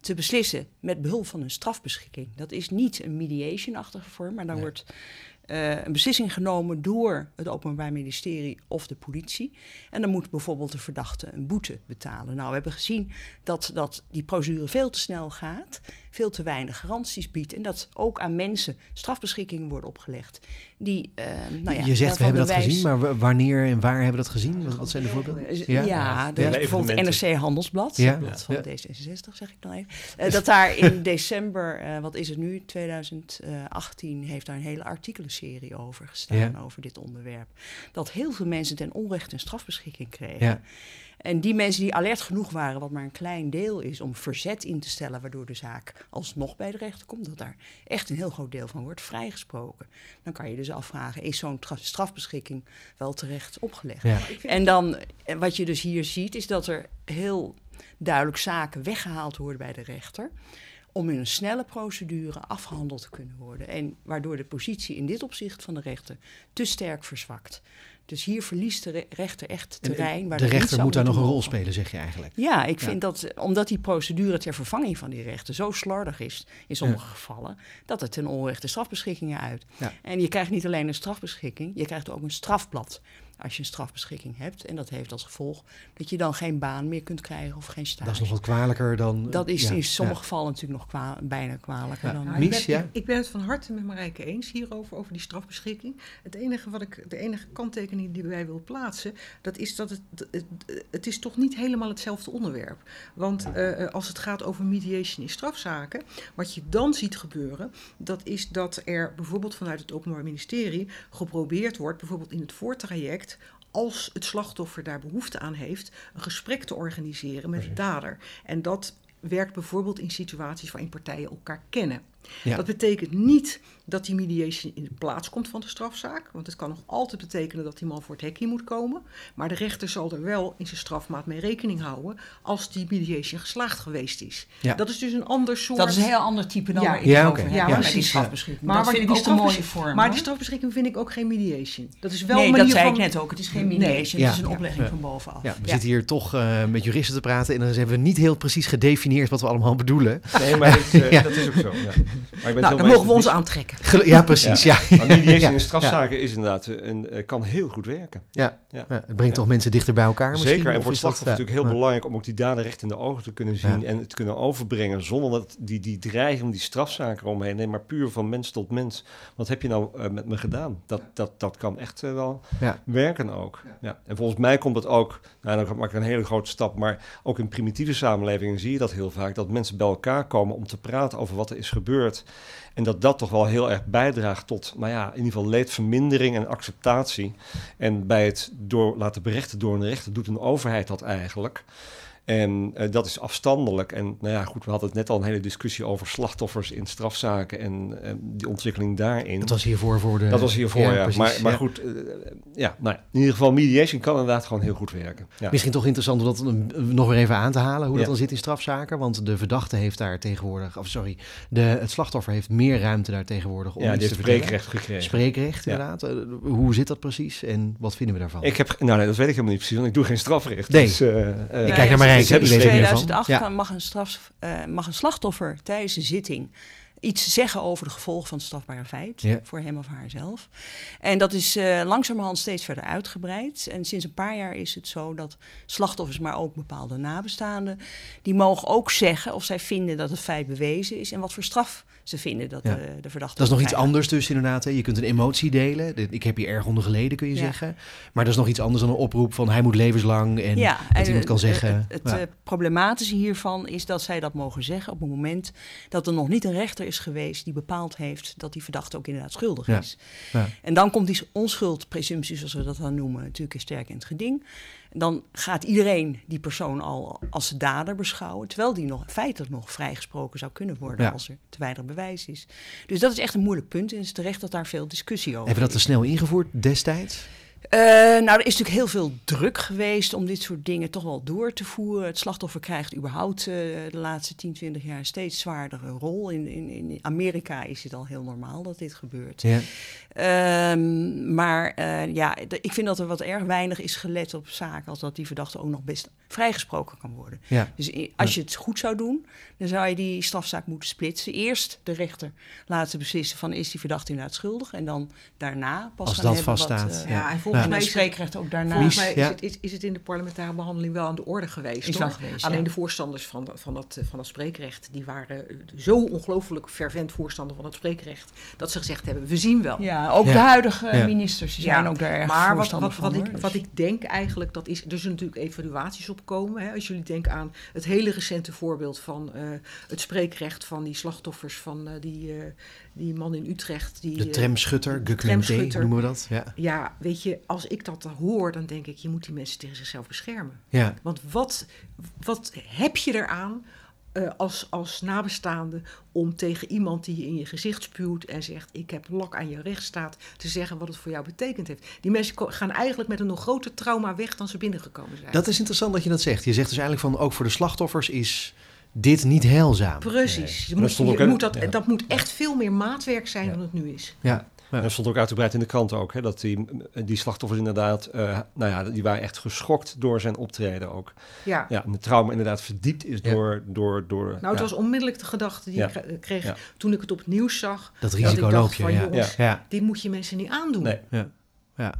Te beslissen met behulp van een strafbeschikking. Dat is niet een mediation-achtige vorm, maar dan Nee. wordt eh, een beslissing genomen door het Openbaar Ministerie of de politie. En dan moet bijvoorbeeld de verdachte een boete betalen. Nou, we hebben gezien dat, dat die procedure veel te snel gaat. Veel te weinig garanties biedt. En dat ook aan mensen strafbeschikkingen worden opgelegd. Die, uh, nou ja, je zegt we hebben dat gezien, maar wanneer en waar hebben we dat gezien? Wat, zijn de voorbeelden? Eh, ja, ja, de, bijvoorbeeld NRC Handelsblad, ja. van D66 zeg ik dan even. Uh, dat daar in december, uh, wat is het nu, 2018, heeft daar een hele artikelenserie over gestaan, over dit onderwerp. Dat heel veel mensen ten onrechte een strafbeschikking kregen. En die mensen die alert genoeg waren, wat maar een klein deel is, om verzet in te stellen, waardoor de zaak alsnog bij de rechter komt, dat daar echt een heel groot deel van wordt vrijgesproken. Dan kan je dus afvragen, is zo'n strafbeschikking wel terecht opgelegd? Ja. En dan, eh, wat je dus hier ziet, is dat er heel duidelijk zaken weggehaald worden bij de rechter om in een snelle procedure afgehandeld te kunnen worden. En waardoor de positie in dit opzicht van de rechter te sterk verzwakt. Dus hier verliest de rechter echt terrein. Waar de rechter moet daar nog een rol spelen, zeg je eigenlijk. Ja, ik vind dat omdat die procedure ter vervanging van die rechter zo slordig is in sommige gevallen, dat het ten onrechte strafbeschikkingen uit. En je krijgt niet alleen een strafbeschikking, je krijgt ook een strafblad als je een strafbeschikking hebt. En dat heeft als gevolg dat je dan geen baan meer kunt krijgen of geen stage. Dat is nog wat kwalijker dan... Dat is in sommige gevallen natuurlijk nog bijna kwalijker dan... Mies, ik, ben, ik ben het van harte met Marijke eens hierover, over die strafbeschikking. Het enige wat ik, de enige kanttekening die wij wil plaatsen, dat is dat het, het, het is toch niet helemaal hetzelfde onderwerp. Want uh, als het gaat over mediation in strafzaken, wat je dan ziet gebeuren, dat is dat er bijvoorbeeld vanuit het Openbaar Ministerie geprobeerd wordt, bijvoorbeeld in het voortraject, als het slachtoffer daar behoefte aan heeft, een gesprek te organiseren met de dader. En dat werkt bijvoorbeeld in situaties waarin partijen elkaar kennen. Dat betekent niet dat die mediation in de plaats komt van de strafzaak. Want het kan nog altijd betekenen dat die man voor het hekje moet komen. Maar de rechter zal er wel in zijn strafmaat mee rekening houden als die mediation geslaagd geweest is. Ja. Dat is dus een ander soort... Dat is een heel ander type dan ja. waar ja, okay. ja, precies. die strafbeschikking. Maar dat vind ik niet een mooie vorm. Maar die strafbeschikking vind ik ook geen mediation. Dat is wel nee, een manier dat zei ik net ook. Het is geen mediation, het is een oplegging van bovenaf. Ja, we zitten hier toch uh, met juristen te praten en dan hebben we niet heel precies gedefinieerd wat we allemaal bedoelen. Nee, maar dat, uh, dat is ook zo. Maar ik ben nou, dan mogen we ons aantrekken. Ja, precies. Ja. Ja. mediation in strafzaken is inderdaad een, uh, kan heel goed werken. Ja, ja. het brengt toch mensen dichter bij elkaar misschien? Zeker, en voor het slachtoffer natuurlijk heel belangrijk om ook die dader recht in de ogen te kunnen zien en te kunnen overbrengen zonder dat die, die dreiging, die strafzaken omheen, nee, maar puur van mens tot mens. Wat heb je nou uh, met me gedaan? Dat, dat, dat kan echt uh, wel werken ook. Ja. En volgens mij komt dat ook, nou dan maak ik een hele grote stap, maar ook in primitieve samenlevingen zie je dat heel vaak, dat mensen bij elkaar komen om te praten over wat er is gebeurd. En dat dat toch wel heel erg bijdraagt tot, nou ja, in ieder geval leedvermindering en acceptatie. En bij het door, laten berechten door een rechter doet een overheid dat eigenlijk. En uh, dat is afstandelijk. En nou ja, goed, we hadden het net al een hele discussie over slachtoffers in strafzaken en uh, die ontwikkeling daarin. Dat was hiervoor voor de. Dat was hiervoor, ja. ja. Precies, maar, maar ja. goed, uh, ja, nou, in ieder geval, mediation kan inderdaad gewoon heel goed werken. Ja. Misschien toch interessant om dat nog weer even aan te halen, hoe dat dan zit in strafzaken. Want de verdachte heeft daar tegenwoordig, of sorry, de, het slachtoffer heeft meer ruimte daar tegenwoordig om ja, iets te spreekrecht gekregen. Spreekrecht, inderdaad. hoe zit dat precies en wat vinden we daarvan? Ik heb, nou nee, dat weet ik helemaal niet precies, want ik doe geen strafrecht. Nee, dus, ik kijk naar mijn in 2008 ja. mag, een straf, uh, mag een slachtoffer tijdens een zitting iets zeggen over de gevolgen van het strafbare feit ja. voor hem of haarzelf. En dat is uh, langzamerhand steeds verder uitgebreid. En sinds een paar jaar is het zo dat slachtoffers, maar ook bepaalde nabestaanden, die mogen ook zeggen of zij vinden dat het feit bewezen is en wat voor straf ze vinden dat ja. de, de verdachte. Dat is nog iets anders dus inderdaad. Hè? Je kunt een emotie delen. Ik heb hier erg onder geleden, kun je ja. zeggen. Maar dat is nog iets anders dan een oproep van hij moet levenslang en ja, dat en iemand kan zeggen. Het, het, het problematische hiervan is dat zij dat mogen zeggen op het moment dat er nog niet een rechter is geweest die bepaald heeft dat die verdachte ook inderdaad schuldig is. En dan komt die onschuldpresumptie, zoals we dat dan noemen, natuurlijk sterk in het geding dan gaat iedereen die persoon al als dader beschouwen, terwijl die nog feitelijk nog vrijgesproken zou kunnen worden ja. als er te weinig bewijs is. Dus dat is echt een moeilijk punt en het is terecht dat daar veel discussie over Hebben we dat te snel ingevoerd destijds? Uh, nou, er is natuurlijk heel veel druk geweest om dit soort dingen toch wel door te voeren. Het slachtoffer krijgt überhaupt uh, de laatste 10, 20 jaar een steeds zwaardere rol. In, in, in Amerika is het al heel normaal dat dit gebeurt. Ja. Um, maar uh, ja, ik vind dat er wat erg weinig is gelet op zaken als dat die verdachte ook nog best vrijgesproken kan worden. Ja. Dus als je het goed zou doen, dan zou je die strafzaak moeten splitsen. Eerst de rechter laten beslissen van is die verdachte inderdaad schuldig en dan daarna pas als gaan dat hebben vaststaat. Wat, ja. ja, en volgens en mij het is het- spreekrecht ook daarna. Volgens Mies, mij is, ja. het, is, is het in de parlementaire behandeling wel aan de orde geweest. Is Alleen ja. de voorstanders van, dat- van, dat, van dat spreekrecht, die waren eh, zo ongelooflijk fervent voorstander van het spreekrecht, dat ze gezegd hebben, we zien wel. Ja, ook Ja. de huidige Ja. ministers die zijn ook daar erg maar wat, voorstander wat, van. wat, ik, hoor. wat ik denk eigenlijk, dat is, er zullen natuurlijk evaluaties op komen. Hè, als jullie denken aan het hele recente voorbeeld van eh, het spreekrecht van die slachtoffers van eh, die, eh, die man in Utrecht. Die, De eh, tramschutter, tramschutter. noemen we dat. Ja. ja, weet je, als ik dat hoor, dan denk ik, je moet die mensen tegen zichzelf beschermen. Ja. Want wat, wat heb je eraan eh, als, als nabestaande om tegen iemand die je in je gezicht spuwt en zegt: Ik heb lak aan je rechtsstaat, te zeggen wat het voor jou betekend heeft? Die mensen gaan eigenlijk met een nog groter trauma weg dan ze binnengekomen zijn. Dat is interessant dat je dat zegt. Je zegt dus eigenlijk van ook voor de slachtoffers is dit niet heilzaam. Precies. Je Dat moet, je moet dat, ja. dat moet echt veel meer maatwerk zijn Ja. dan het nu is. Ja. En dat stond ook uitgebreid in de krant ook, hè, dat die, die slachtoffers inderdaad, eh, nou ja, die waren echt geschokt door zijn optreden ook. Ja. Ja, en de trauma inderdaad verdiept is Ja. door, door, door... Nou, het ja. was onmiddellijk de gedachte die Ja. ik kre- kreeg Ja. toen ik het op het nieuws zag. Dat ik risico dacht loop je. van, Ja. jongens, Ja. Dit moet je mensen niet aandoen. Nee. Ja. ja.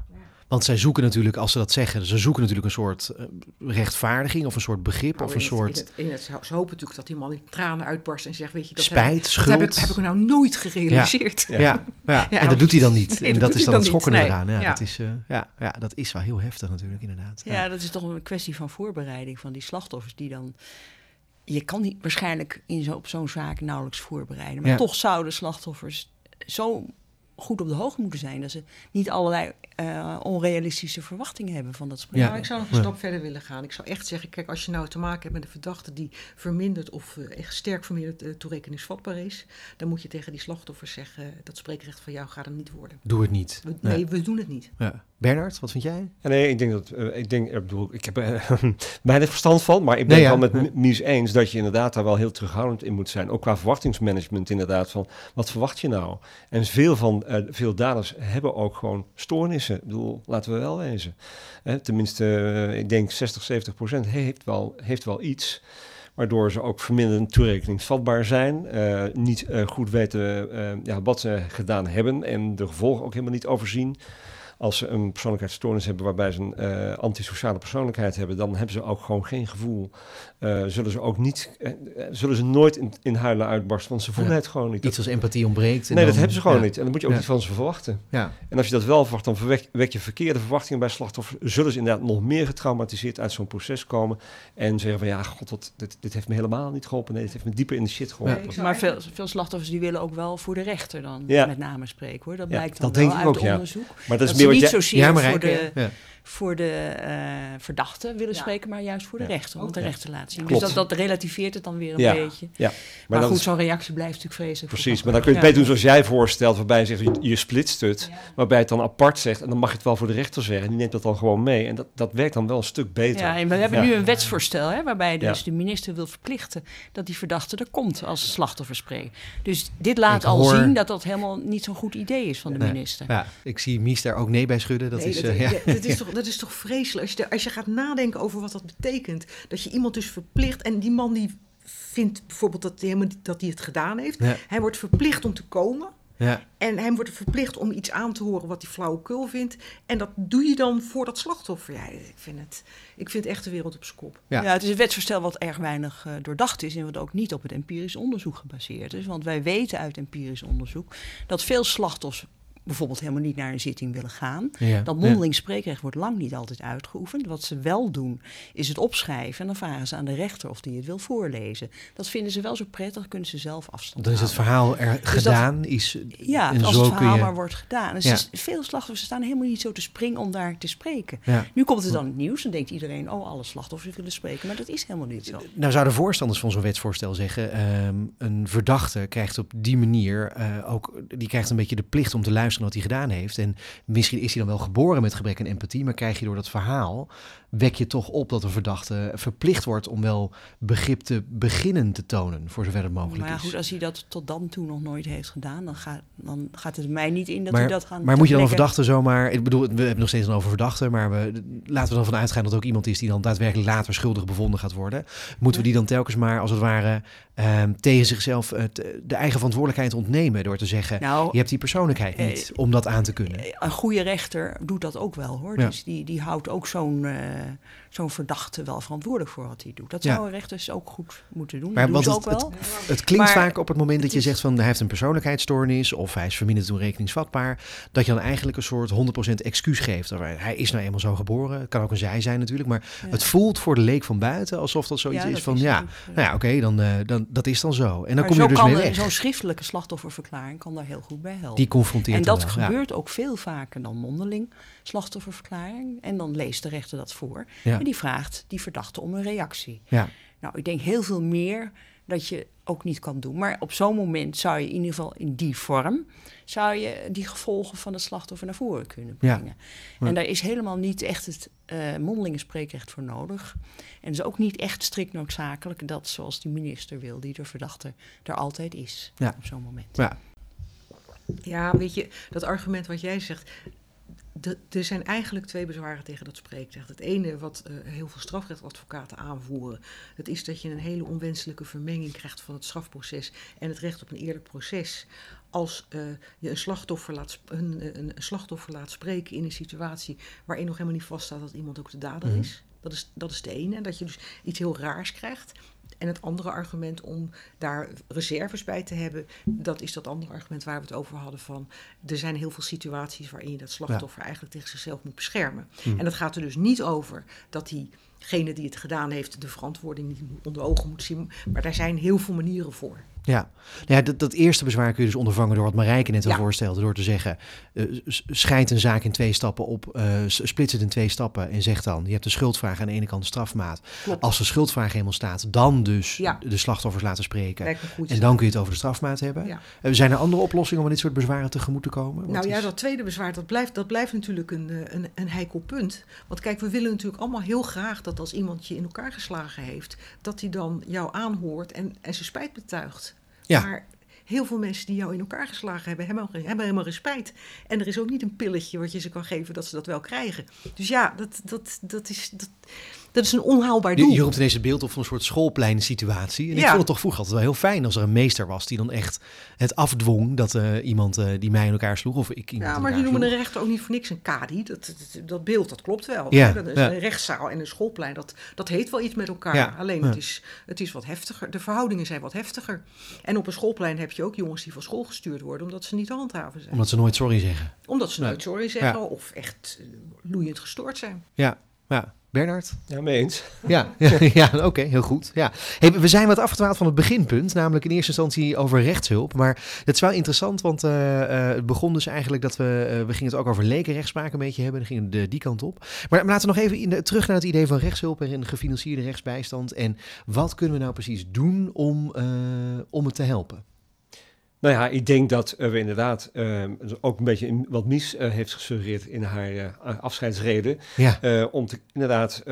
Want zij zoeken natuurlijk, als ze dat zeggen, ze zoeken natuurlijk een soort eh, rechtvaardiging of een soort begrip Nou, of een het- soort in het, in het, ze hopen natuurlijk dat die man in tranen uitbarst en zegt: Weet je, dat heb, spijt, dat schuld. heb, ik, heb ik nou nooit gerealiseerd. Ja, ja. Ja, en dat doet hij dan niet. nee, en dat is hij dan het dan schokkende eraan. Ja. Dat is, eh, ja, ja, dat is wel heel heftig natuurlijk, inderdaad. Ja, dat is toch een kwestie van voorbereiding van die slachtoffers die dan. Je kan niet waarschijnlijk in zo, op zo'n zaak nauwelijks voorbereiden. Maar toch zouden slachtoffers zo goed op de hoogte moeten zijn dat ze niet allerlei eh, onrealistische verwachtingen hebben van dat Ja. spreekrecht. Nou, ik zou nog een Ja. stap verder willen gaan. Ik zou echt zeggen: Kijk, als je nou te maken hebt met een verdachte die verminderd of eh, echt sterk verminderd eh, toerekeningsvatbaar is, dan moet je tegen die slachtoffers zeggen: Dat spreekrecht van jou gaat hem niet worden. Doe het niet. We- Nee. nee, we doen het niet. Ja. Bernard, wat vind jij? Nee, ik denk dat, eh, ik denk, ik bedoel, ik heb er weinig verstand van, maar ik ben Nee, het ja. wel met Mies eens dat je inderdaad daar wel heel terughoudend in moet zijn. Ook qua verwachtingsmanagement inderdaad, van wat verwacht je nou? En veel van, eh, veel daders hebben ook gewoon stoornissen. Ik bedoel, laten we wel wezen. Hè, tenminste, eh, ik denk 60, 70 procent heeft wel, heeft wel iets. Waardoor ze ook verminderd toerekeningsvatbaar zijn. niet goed weten ja, wat ze gedaan hebben. En de gevolgen ook helemaal niet overzien. Als ze een persoonlijkheidsstoornis hebben waarbij ze een eh, antisociale persoonlijkheid hebben, dan hebben ze ook gewoon geen gevoel. Eh, zullen ze ook niet, eh, eh, zullen ze nooit in, in huilen uitbarsten, want ze voelen Ja. het gewoon niet. Iets als empathie ontbreekt. en nee, dat hebben ze gewoon ja. niet. En dat moet je ook Ja. niet van ze verwachten. Ja. En als je dat wel verwacht, dan verwek wek je verkeerde verwachtingen bij slachtoffers. Zullen ze inderdaad nog meer getraumatiseerd uit zo'n proces komen. En zeggen van ja, god, wat, dit, dit heeft me helemaal niet geholpen. Nee, dit heeft me dieper in de shit geholpen. Nee, ik Maar veel, veel slachtoffers die willen ook wel voor de rechter dan Ja. met name spreken hoor. Dat Ja, blijkt dan dat wel denk ik uit ook, ja. onderzoek. Maar dat Dat, is meer wat niet jij... zozeer Ja, voor de, Ja. Voor de eh, verdachte willen Ja. spreken, maar juist voor de Ja. rechter. Om de rechter te laten zien. Klopt. Dus dat, dat relativeert het dan weer een Ja. beetje. Ja, Maar, goed, is- zo'n reactie blijft natuurlijk vreselijk. Precies, maar dan kun je het Ja. beter doen zoals jij voorstelt, waarbij je zegt, je, splitst het, waarbij je het dan apart zegt en dan mag je het wel voor de rechter zeggen. En die neemt dat dan gewoon mee en dat, dat werkt dan wel een stuk beter. Ja, en we hebben Ja. nu een wetsvoorstel hè, waarbij dus Ja. de minister wil verplichten dat die verdachte er komt als slachtoffer spreekt. Dus dit laat Ik al hoor- zien dat dat helemaal niet zo'n goed idee is van de Nee. minister. Ja, ik zie Mies daar ook nee bij schudden. Dat Nee, is, dat, ja. ja, dat is toch, dat is toch vreselijk. Als je, als je gaat nadenken over wat dat betekent. Dat je iemand dus verplicht. En die man die vindt bijvoorbeeld dat hij, helemaal dat hij het gedaan heeft. Ja. Hij wordt verplicht om te komen. Ja. En hij wordt verplicht om iets aan te horen wat hij flauwekul vindt. En dat doe je dan voor dat slachtoffer. Ja, ik vind het, ik vind het echt de wereld op zijn kop. Ja. Ja. het is een wetsvoorstel wat erg weinig eh, doordacht is en wat ook niet op het empirisch onderzoek gebaseerd is. Want wij weten uit empirisch onderzoek dat veel slachtoffers bijvoorbeeld helemaal niet naar een zitting willen gaan. Ja. Dat mondeling spreekrecht wordt lang niet altijd uitgeoefend. Wat ze wel doen, is het opschrijven en dan vragen ze aan de rechter of die het wil voorlezen. Dat vinden ze wel zo prettig, kunnen ze zelf afstand Dan is het verhaal er dat- gedaan. is, Ja, en als zo het verhaal je- maar wordt gedaan. Dus Ja. is- veel slachtoffers staan helemaal niet zo te springen om daar te spreken. Nu komt het dan in het nieuws en denkt iedereen, oh, alle slachtoffers willen spreken. Maar dat is helemaal niet zo. Nou zouden voorstanders van zo'n wetsvoorstel zeggen, ehm, een verdachte krijgt op die manier eh, ook, die krijgt een beetje de plicht om te luisteren wat hij gedaan heeft. En misschien is hij dan wel geboren met gebrek aan empathie, maar krijg je door dat verhaal, wek je toch op dat een verdachte verplicht wordt om wel begrip te beginnen te tonen, voor zover het mogelijk Maar ja, is. goed, als hij dat tot dan toe nog nooit heeft gedaan, dan, gaat dan gaat het mij niet in dat maar, hij dat gaat maar moet je dan een verdachte zomaar... Ik bedoel, we hebben nog steeds dan over verdachten... maar we, laten we dan vanuit gaan dat ook iemand is... die dan daadwerkelijk later schuldig bevonden gaat worden. Moeten we die dan telkens maar, als het ware... ehm, tegen zichzelf eh, de eigen verantwoordelijkheid ontnemen... door te zeggen, Nou, je hebt die persoonlijkheid niet. niet om dat aan te kunnen. Een goede rechter doet dat ook wel hoor. Ja. Dus die, die houdt ook zo'n Yeah. Zo'n verdachte wel verantwoordelijk voor wat hij doet. Dat Ja. zou een rechter dus ook goed moeten doen. Maar dat doen want ze het- ook wel. Het klinkt Maar vaak op het moment dat je is- zegt van hij heeft een persoonlijkheidsstoornis of hij is verminderd toerekeningsvatbaar, dat je dan eigenlijk een soort 100% excuus geeft. Of Hij is nou eenmaal zo geboren, het kan ook een zij zijn natuurlijk, maar Ja. het voelt voor de leek van buiten alsof dat zoiets Ja, is van is ja, nou ja, oké, dan, eh, dan dat is dan zo. En dan Maar kom je dus mee weg. Zo'n schriftelijke slachtofferverklaring kan daar heel goed bij helpen. Die confronteert en dat dan gebeurt ook veel vaker dan mondeling slachtofferverklaring. En dan leest de rechter dat voor. Ja. En die vraagt die verdachte om een reactie. Ja. Nou, ik denk heel veel meer dat je ook niet kan doen. Maar op zo'n moment zou je in ieder geval in die vorm... zou je die gevolgen van het slachtoffer naar voren kunnen brengen. Ja. En daar is helemaal niet echt het eh mondelinge spreekrecht voor nodig. En het is ook niet echt strikt noodzakelijk... dat zoals die minister wil, die de verdachte er altijd is Ja. op zo'n moment. Ja. Ja, weet je, dat argument wat jij zegt. De- er zijn eigenlijk twee bezwaren tegen dat spreekrecht. Het ene, wat eh, heel veel strafrechtadvocaten aanvoeren, dat is dat je een hele onwenselijke vermenging krijgt van het strafproces en het recht op een eerlijk proces. Als eh, je een slachtoffer, laat, een, een, een slachtoffer laat spreken in een situatie waarin nog helemaal niet vaststaat dat iemand ook de dader Mhm. is. Dat is, dat is de ene. En dat je dus iets heel raars krijgt. En het andere argument om daar reserves bij te hebben, dat is dat andere argument waar we het over hadden van er zijn heel veel situaties waarin je dat slachtoffer eigenlijk tegen zichzelf moet beschermen. Hm. En dat gaat er dus niet over dat diegene die het gedaan heeft de verantwoording niet onder ogen moet zien, maar daar zijn heel veel manieren voor. Ja, Nou ja dat, dat eerste bezwaar kun je dus ondervangen door wat Marijke net al Ja. voorstelde. Door te zeggen, eh, s- scheidt een zaak in twee stappen op, eh, splits het in twee stappen en zeg dan, je hebt de schuldvraag aan de ene kant de strafmaat. Klopt. Als de schuldvraag helemaal staat, dan dus Ja. de slachtoffers laten spreken. En dan kun je het over de strafmaat hebben. Ja. Eh, zijn er andere oplossingen om aan dit soort bezwaren tegemoet te komen? Wat Nou ja, is- dat tweede bezwaar, dat blijft, dat blijft natuurlijk een, eh, een, een heikel punt. Want kijk, we willen natuurlijk allemaal heel graag dat als iemand je in elkaar geslagen heeft, dat hij dan jou aanhoort en, en zijn spijt betuigt. Maar heel veel mensen die jou in elkaar geslagen hebben, hebben, hebben helemaal geen spijt. En er is ook niet een pilletje wat je ze kan geven dat ze dat wel krijgen. Dus ja, dat, dat, dat, is, dat, dat is een onhaalbaar Je, doel. je roept ineens het beeld op van een soort schoolplein-situatie. En ik Ja. vond het toch vroeger altijd wel heel fijn als er een meester was die dan echt het afdwong dat eh, iemand eh, die mij in elkaar sloeg of ik iemand Ja, maar die noemen een rechter ook niet voor niks een kadi. Dat, dat, dat beeld, dat klopt wel. Ja, hè. Dat is ja. Een rechtszaal en een schoolplein, dat, dat heet wel iets met elkaar. Ja, Alleen het, is, het is wat heftiger. De verhoudingen zijn wat heftiger. En op een schoolplein heb je ook jongens die van school gestuurd worden... omdat ze niet te handhaven zijn. Omdat ze nooit sorry zeggen. Omdat ze nooit sorry zeggen of echt eh, loeiend gestoord zijn. Ja, ja. Bernard? Ja, mee eens. Ja, ja, ja oké, heel goed. Ja. Hey, we zijn wat afgedwaald van het beginpunt, namelijk in eerste instantie over rechtshulp. Maar het is wel interessant, want eh, eh, het begon dus eigenlijk dat we, eh, we gingen het ook over lekenrechtspraak een beetje hebben. Dan gingen de, die kant op. Maar, maar laten we nog even in de, terug naar het idee van rechtshulp en gefinancierde rechtsbijstand. En wat kunnen we nou precies doen om, om het te helpen? Nou ja, ik denk dat eh, we inderdaad eh, ook een beetje in, wat Mies eh, heeft gesuggereerd in haar afscheidsreden. Ja, om te, inderdaad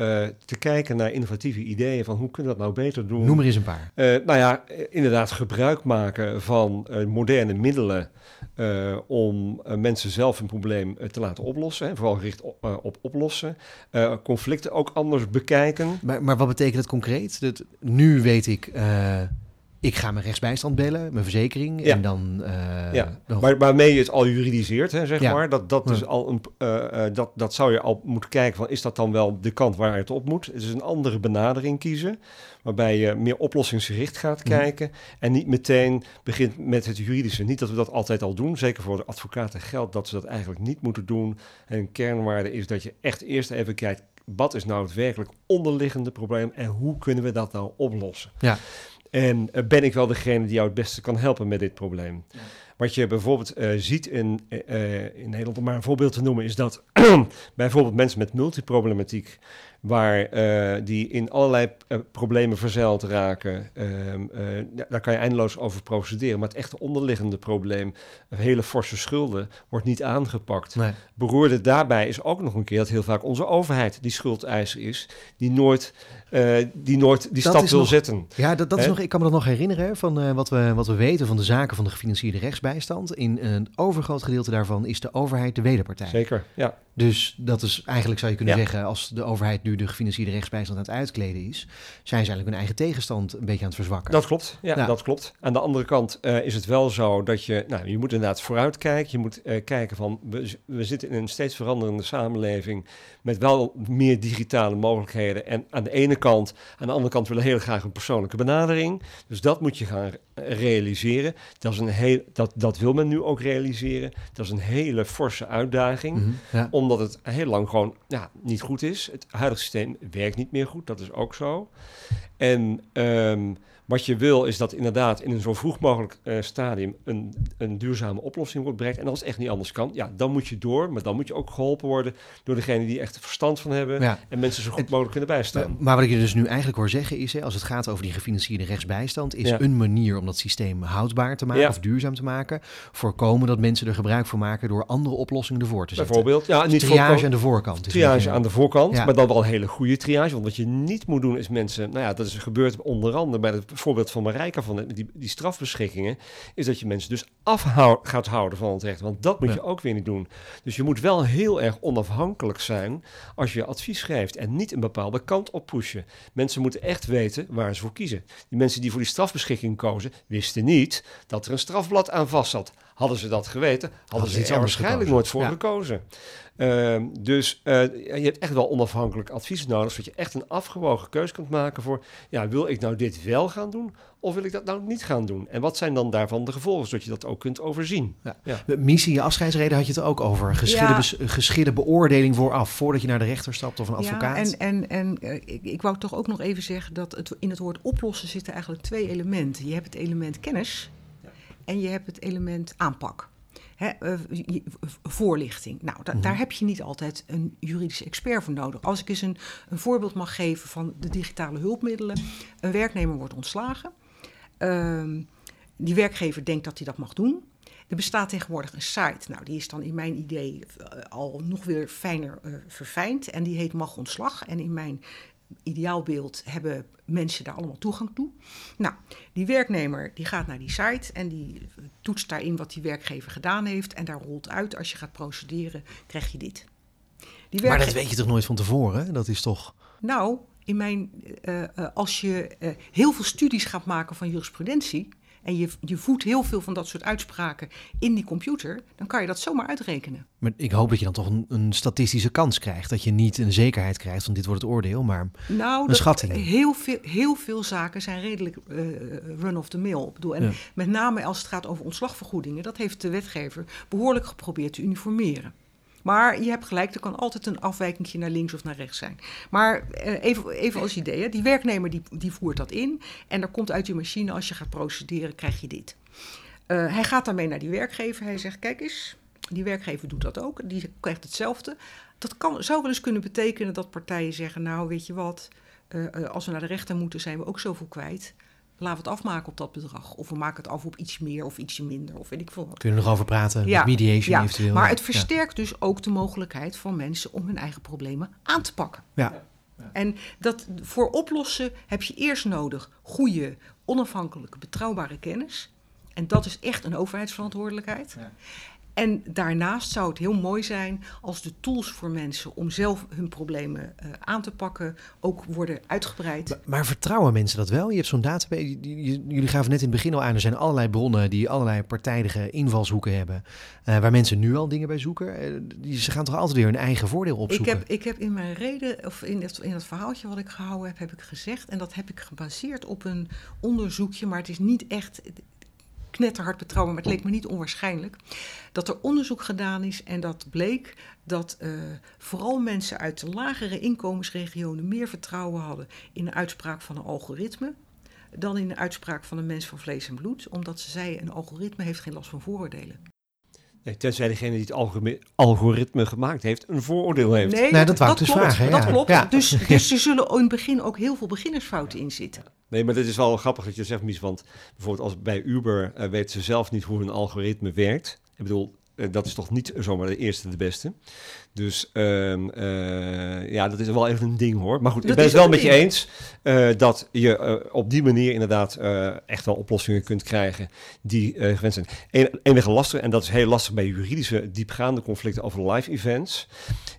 te kijken naar innovatieve ideeën van hoe kunnen we dat nou beter doen. noem er eens een paar. Nou ja, inderdaad gebruik maken van moderne middelen om mensen zelf een probleem te laten oplossen. Hè, vooral gericht op, op oplossen. Conflicten ook anders bekijken. Maar, maar wat betekent het concreet? Dat, nu weet ik, ik ga mijn rechtsbijstand bellen, mijn verzekering. Ja. En dan... eh, ja, maar, waarmee je het al juridiseert, hè, zeg Ja. maar. Dat, dat, is al een, eh, eh, dat, dat zou je al moeten kijken van, is dat dan wel de kant waar het op moet? Het is een andere benadering kiezen, waarbij je meer oplossingsgericht gaat Mhm. kijken en niet meteen begint met het juridische. Niet dat we dat altijd al doen, zeker voor de advocaten geldt dat ze dat eigenlijk niet moeten doen. En een kernwaarde is dat je echt eerst even kijkt, wat is nou het werkelijk onderliggende probleem en hoe kunnen we dat nou oplossen? Ja. En eh, ben ik wel degene die jou het beste kan helpen met dit probleem? Wat je bijvoorbeeld eh, ziet in, eh, in Nederland, om maar een voorbeeld te noemen, is dat bijvoorbeeld mensen met multiproblematiek, waar eh, die in allerlei eh, problemen verzeild raken, ehm, eh, daar kan je eindeloos over procederen. Maar het echte onderliggende probleem, hele forse schulden, wordt niet aangepakt. Nee. Beroerde daarbij is ook nog een keer dat heel vaak onze overheid die schuldeiser is, die nooit die nooit die Dat stap wil nog- zetten. Ja, dat, dat is nog, ik kan me dat nog herinneren van wat, we, wat we weten van de zaken van de gefinancierde rechtsbijstand. In een overgroot gedeelte daarvan is de overheid de wederpartij. Zeker, ja. Dus dat is eigenlijk, zou je kunnen Ja. zeggen, als de overheid nu de gefinancierde rechtsbijstand aan het uitkleden is, zijn ze eigenlijk hun eigen tegenstand een beetje aan het verzwakken. Dat klopt, ja, Ja. dat klopt. Aan de andere kant eh, is het wel zo dat je, nou, je moet inderdaad vooruitkijken. Je moet eh, kijken van, we, we zitten in een steeds veranderende samenleving met wel meer digitale mogelijkheden. En aan de ene kant, aan de andere kant willen we heel graag een persoonlijke benadering. Dus dat moet je gaan realiseren. Dat, is een heel, dat, dat wil men nu ook realiseren. Dat is een hele forse uitdaging Mhm, ja. omdat het heel lang gewoon ja, niet goed is. Het huidige systeem werkt niet meer goed, dat is ook zo. En ehm, wat je wil is dat inderdaad in een zo vroeg mogelijk eh, stadium een, een duurzame oplossing wordt bereikt. En als het echt niet anders kan, ja, dan moet je door. Maar dan moet je ook geholpen worden door degene die echt er verstand van hebben. Ja. En mensen zo goed mogelijk kunnen bijstaan. maar wat ik je dus nu eigenlijk hoor zeggen is, hè, als het gaat over die gefinancierde rechtsbijstand, is Ja. een manier om dat systeem houdbaar te maken Ja. of duurzaam te maken, voorkomen dat mensen er gebruik van maken door andere oplossingen ervoor te zetten. Bijvoorbeeld, ja, Dus niet triage voorkomen- aan de voorkant. triage aan de voorkant, maar dan wel een hele goede triage. Want wat je niet moet doen is mensen, nou ja, dat is gebeurd onder andere bij het voorbeeld van Marijka van de- die, die strafbeschikkingen, is dat je mensen dus afhou gaat houden van het recht. Want dat moet Ja. je ook weer niet doen. Dus je moet wel heel erg onafhankelijk zijn als je advies geeft en niet een bepaalde kant op pushen. Mensen moeten echt weten waar ze voor kiezen. Die mensen die voor die strafbeschikking kozen, wisten niet dat er een strafblad aan vast zat. Hadden ze dat geweten, hadden, Hadden ze ze iets er anders waarschijnlijk gekozen. nooit voor Ja. gekozen. Ehm, dus eh, je hebt echt wel onafhankelijk advies nodig, zodat je echt een afgewogen keuze kunt maken voor, ja, wil ik nou dit wel gaan doen of wil ik dat nou niet gaan doen? En wat zijn dan daarvan de gevolgen, zodat je dat ook kunt overzien? Missie, je afscheidsreden had je het ook over. Geschillen, Ja. beoordeling vooraf, voordat je naar de rechter stapt of een advocaat. Ja, en, en, en eh, ik, ik wou toch ook nog even zeggen dat het, in het woord oplossen zitten eigenlijk twee elementen. Je hebt het element kennis en je hebt het element aanpak. Eh, voorlichting. Nou, da- Mhm. daar heb je niet altijd een juridische expert voor nodig. Als ik eens een, een voorbeeld mag geven van de digitale hulpmiddelen. Een werknemer wordt ontslagen. Ehm, die werkgever denkt dat hij dat mag doen. Er bestaat tegenwoordig een site. Nou, die is dan in mijn idee eh, al nog weer fijner eh, verfijnd. En die heet Mag Ontslag. En in mijn ideaalbeeld hebben mensen daar allemaal toegang toe. Nou, die werknemer die gaat naar die site en die toetst daarin wat die werkgever gedaan heeft. En daar rolt uit, als je gaat procederen, krijg je dit. Die maar dat weet je toch nooit van tevoren? Dat is toch... nou, in mijn, eh, eh, als je eh, heel veel studies gaat maken van jurisprudentie en je, je voedt heel veel van dat soort uitspraken in die computer, dan kan je dat zomaar uitrekenen. Maar ik hoop dat je dan toch een, een statistische kans krijgt. Dat je niet een zekerheid krijgt van dit wordt het oordeel, maar Nou, Een dat- schatting. Heel veel, heel veel zaken zijn redelijk eh, run-of-the-mill. Ik bedoel, En Ja. met name als het gaat over ontslagvergoedingen, dat heeft de wetgever behoorlijk geprobeerd te uniformeren. Maar je hebt gelijk, er kan altijd een afwijkingje naar links of naar rechts zijn. Maar eh, even, even als idee, die werknemer die, die voert dat in. En er komt uit die machine, als je gaat procederen, krijg je dit. Eh, hij gaat daarmee naar die werkgever. Hij zegt, kijk eens, die werkgever doet dat ook. Die krijgt hetzelfde. Dat kan, zou wel eens kunnen betekenen dat partijen zeggen... nou, weet je wat, eh, als we naar de rechter moeten... zijn we ook zoveel kwijt. Laten we het afmaken op dat bedrag. Of we maken het af op iets meer of ietsje minder. Of weet ik veel wat. kunnen we nog over praten. Ja, met mediation ja, eventueel. Maar het Ja. versterkt dus ook de mogelijkheid van mensen... om hun eigen problemen aan te pakken. Ja. En dat, voor oplossen heb je eerst nodig goede, onafhankelijke, betrouwbare kennis. En dat is echt een overheidsverantwoordelijkheid. En daarnaast zou het heel mooi zijn als de tools voor mensen om zelf hun problemen eh, aan te pakken ook worden uitgebreid. Maar, maar vertrouwen mensen dat wel? Je hebt zo'n database. Jullie gaven net in het begin al aan. Er zijn allerlei bronnen die allerlei partijdige invalshoeken hebben. eh, waar mensen nu al dingen bij zoeken. Eh, die, ze gaan toch altijd weer hun eigen voordeel Ik opzoeken? heb, ik heb in mijn reden, of in het, in het verhaaltje wat ik gehouden heb, heb ik gezegd, en dat heb ik gebaseerd op een onderzoekje, maar het is niet echt knetterhard betrouwbaar, maar het leek me niet onwaarschijnlijk, dat er onderzoek gedaan is en dat bleek dat eh, vooral mensen uit de lagere inkomensregionen meer vertrouwen hadden in de uitspraak van een algoritme dan in de uitspraak van een mens van vlees en bloed, omdat ze zeiden een algoritme heeft geen last van vooroordelen. Nee, tenzij degene die het algoritme, algoritme gemaakt heeft, een vooroordeel heeft. Nee, Nee, dat wou ik dus klopt, vragen, Dat ja. klopt. Ja. Dus, dus er zullen in het begin ook heel veel beginnersfouten in zitten. Nee, maar dit is wel grappig dat je zegt, Mies. Want bijvoorbeeld als bij Uber eh, weten ze zelf niet hoe hun algoritme werkt. Ik bedoel, dat is toch niet zomaar de eerste de beste. Dus ehm, eh, ja, dat is wel even een ding hoor. Maar goed, Dat ik ben het wel met je eens eh, dat je eh, op die manier inderdaad eh, echt wel oplossingen kunt krijgen die eh gewend zijn. En, enige lastig, en dat is heel lastig bij juridische diepgaande conflicten over live events,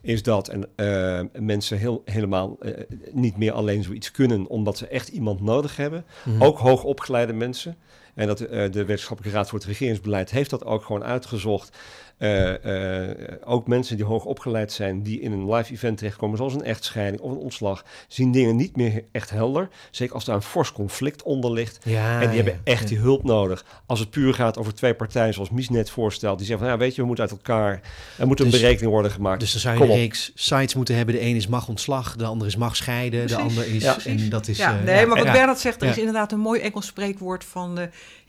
is dat en, eh, mensen heel, helemaal eh, niet meer alleen zoiets kunnen omdat ze echt iemand nodig hebben. Mhm. Ook hoogopgeleide mensen. En dat, eh, de Wetenschappelijke Raad voor het Regeringsbeleid heeft dat ook gewoon uitgezocht. Eh, eh, ook mensen die hoog opgeleid zijn, die in een live event terechtkomen, zoals een echtscheiding of een ontslag, zien dingen niet meer echt helder. Zeker als daar een fors conflict onder ligt. Ja, en die ja, hebben echt ja. die hulp nodig. Als het puur gaat over twee partijen, zoals Mies net voorstelt, die zeggen van ja, weet je, we moeten uit elkaar. Er moet een Dus- berekening worden gemaakt. Dus dan zou je Kom een op. reeks sites moeten hebben. De een is mag ontslag, de ander is mag scheiden, de ander is... ja, en dat is... Ja, eh, nee, maar wat. Bernard zegt, er Ja. is inderdaad een mooi Engels spreekwoord van... eh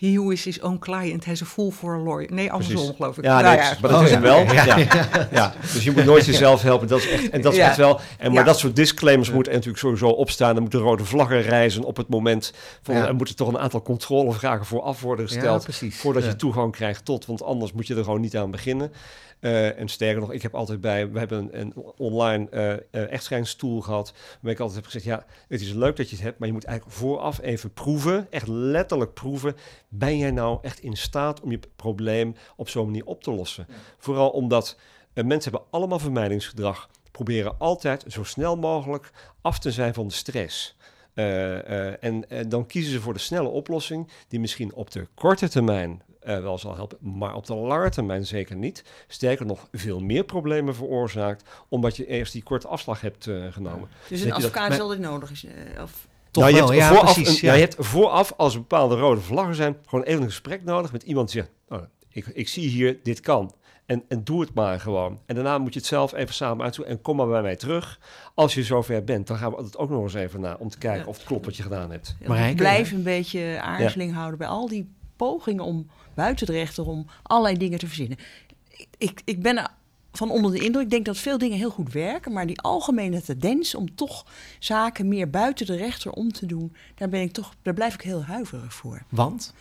he who is his own client has a fool for a lawyer. Nee, andersom geloof ik. Ja, Nou nee, maar dat Oh, is ja. het wel. Ja. ja. Ja. dus je moet nooit jezelf helpen. Dat is echt, en dat is Ja. echt wel. En, maar Ja. dat soort disclaimers moeten er natuurlijk sowieso opstaan. Er moeten rode vlaggen reizen op het moment. Van, Ja. Er moeten toch een aantal controlevragen vooraf worden Ja, gesteld. precies. voordat Ja. je toegang krijgt tot. Want anders moet je er gewoon niet aan beginnen. Eh, en sterker nog, ik heb altijd bij, we hebben een, een online echtscheidingstoel gehad, waar ik altijd heb gezegd, ja, het is leuk dat je het hebt, maar je moet eigenlijk vooraf even proeven, echt letterlijk proeven, ben jij nou echt in staat om je probleem op zo'n manier op te lossen? Vooral omdat mensen hebben allemaal vermijdingsgedrag, proberen altijd zo snel mogelijk af te zijn van de stress. En, en dan kiezen ze voor de snelle oplossing, die misschien op de korte termijn eh, wel zal helpen, maar op de lange termijn zeker niet. Sterker nog, veel meer problemen veroorzaakt, omdat je eerst die korte afslag hebt eh, genomen. Dus een advocaat maar- is altijd nodig. Is, eh, of, Toch nou, je wel, hebt ja, vooraf precies. een- ja. nou, je hebt vooraf, als er bepaalde rode vlaggen zijn, gewoon even een gesprek nodig met iemand die zegt, oh, ik, ik zie hier, dit kan. En, en doe het maar gewoon. En daarna moet je het zelf even samen uitzoeken en kom maar bij mij terug. Als je zover bent, dan gaan we het ook nog eens even na om te kijken Ja. of het klopt wat je gedaan hebt. Marijke, blijf een beetje aarzeling houden bij al die pogingen om buiten de rechter om allerlei dingen te verzinnen. Ik, ik, ben van onder de indruk. Ik denk dat veel dingen heel goed werken, maar die algemene tendens om toch zaken meer buiten de rechter om te doen, daar ben ik toch, daar blijf ik heel huiverig voor. Want?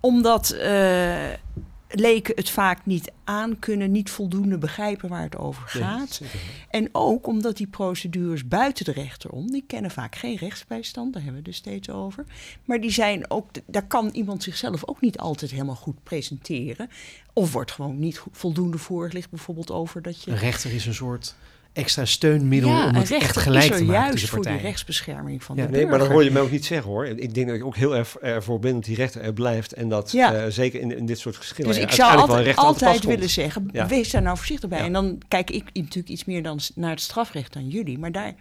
Omdat eh, leken het vaak niet aankunnen, niet voldoende begrijpen waar het over gaat. En ook omdat die procedures buiten de rechter om, die kennen vaak geen rechtsbijstand, daar hebben we het dus steeds over. Maar die zijn ook, daar kan iemand zichzelf ook niet altijd helemaal goed presenteren. Of wordt gewoon niet voldoende voorgelicht, bijvoorbeeld over dat je. Een rechter is een soort extra steunmiddel ja, om het echt gelijk is te maken juist tussen voor die partijen. rechtsbescherming van Ja, de Nee, maar dat burger. hoor je mij ook niet zeggen hoor. Ik denk dat ik ook heel erg ervoor ben dat die rechter er blijft. En dat Ja. eh, zeker in, in dit soort geschillen. Dus ja, ik zou altijd, willen zeggen, Ja. wees daar nou voorzichtig bij. Ja. En dan kijk ik natuurlijk iets meer dan naar het strafrecht dan jullie. Maar daar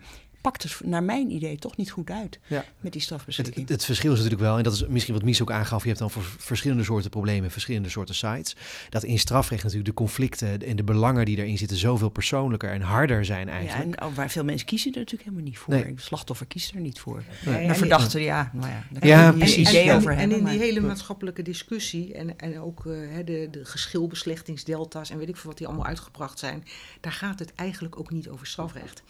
pakt het naar mijn idee toch niet goed uit Ja. met die Het, strafbeschikking. het verschil is natuurlijk wel, en dat is misschien wat Mies ook aangaf, je hebt dan voor verschillende soorten problemen, verschillende soorten sites. Dat in strafrecht natuurlijk de conflicten en de belangen die erin zitten zoveel persoonlijker en harder zijn ja, eigenlijk. en oh, waar veel mensen kiezen er natuurlijk helemaal niet voor. Nee. De slachtoffer kiest er niet voor. Nee, En en- verdachten, ja, nou ja, daar Ja, kan je precies. een idee en, over en, hebben. in die hele maatschappelijke discussie en, en ook eh, hè, de, de geschilbeslechtingsdelta's en weet ik veel wat die allemaal uitgebracht zijn, daar gaat het eigenlijk ook niet over strafrecht.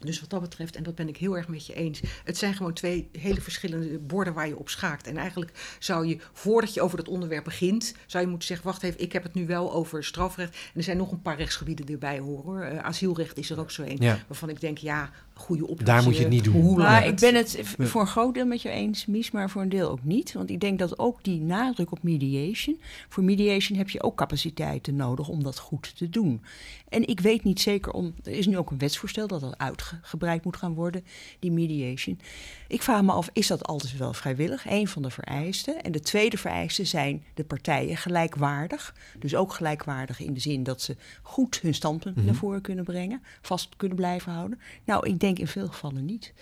Dus wat dat betreft, en dat ben ik heel erg met je eens, het zijn gewoon twee hele verschillende borden waar je op schaakt. En eigenlijk zou je, voordat je over dat onderwerp begint, zou je moeten zeggen, wacht even, ik heb het nu wel over strafrecht. En er zijn nog een paar rechtsgebieden die erbij horen. hoor. Eh, asielrecht is er ook zo een, Ja. waarvan ik denk, ja, goede oplossing. Daar moet je het niet doen. Hoe Maar ik ben het voor een groot deel met je eens, Mies, maar voor een deel ook niet. Want ik denk dat ook die nadruk op mediation. Voor mediation heb je ook capaciteiten nodig om dat goed te doen. En ik weet niet zeker om. Er is nu ook een wetsvoorstel dat dat uitgebreid moet gaan worden, die mediation. Ik vraag me af, is dat altijd wel vrijwillig? Eén van de vereisten. En de tweede vereiste zijn de partijen gelijkwaardig. Dus ook gelijkwaardig in de zin dat ze goed hun standpunt Mhm. naar voren kunnen brengen, vast kunnen blijven houden. Nou, ik denk in veel gevallen niet.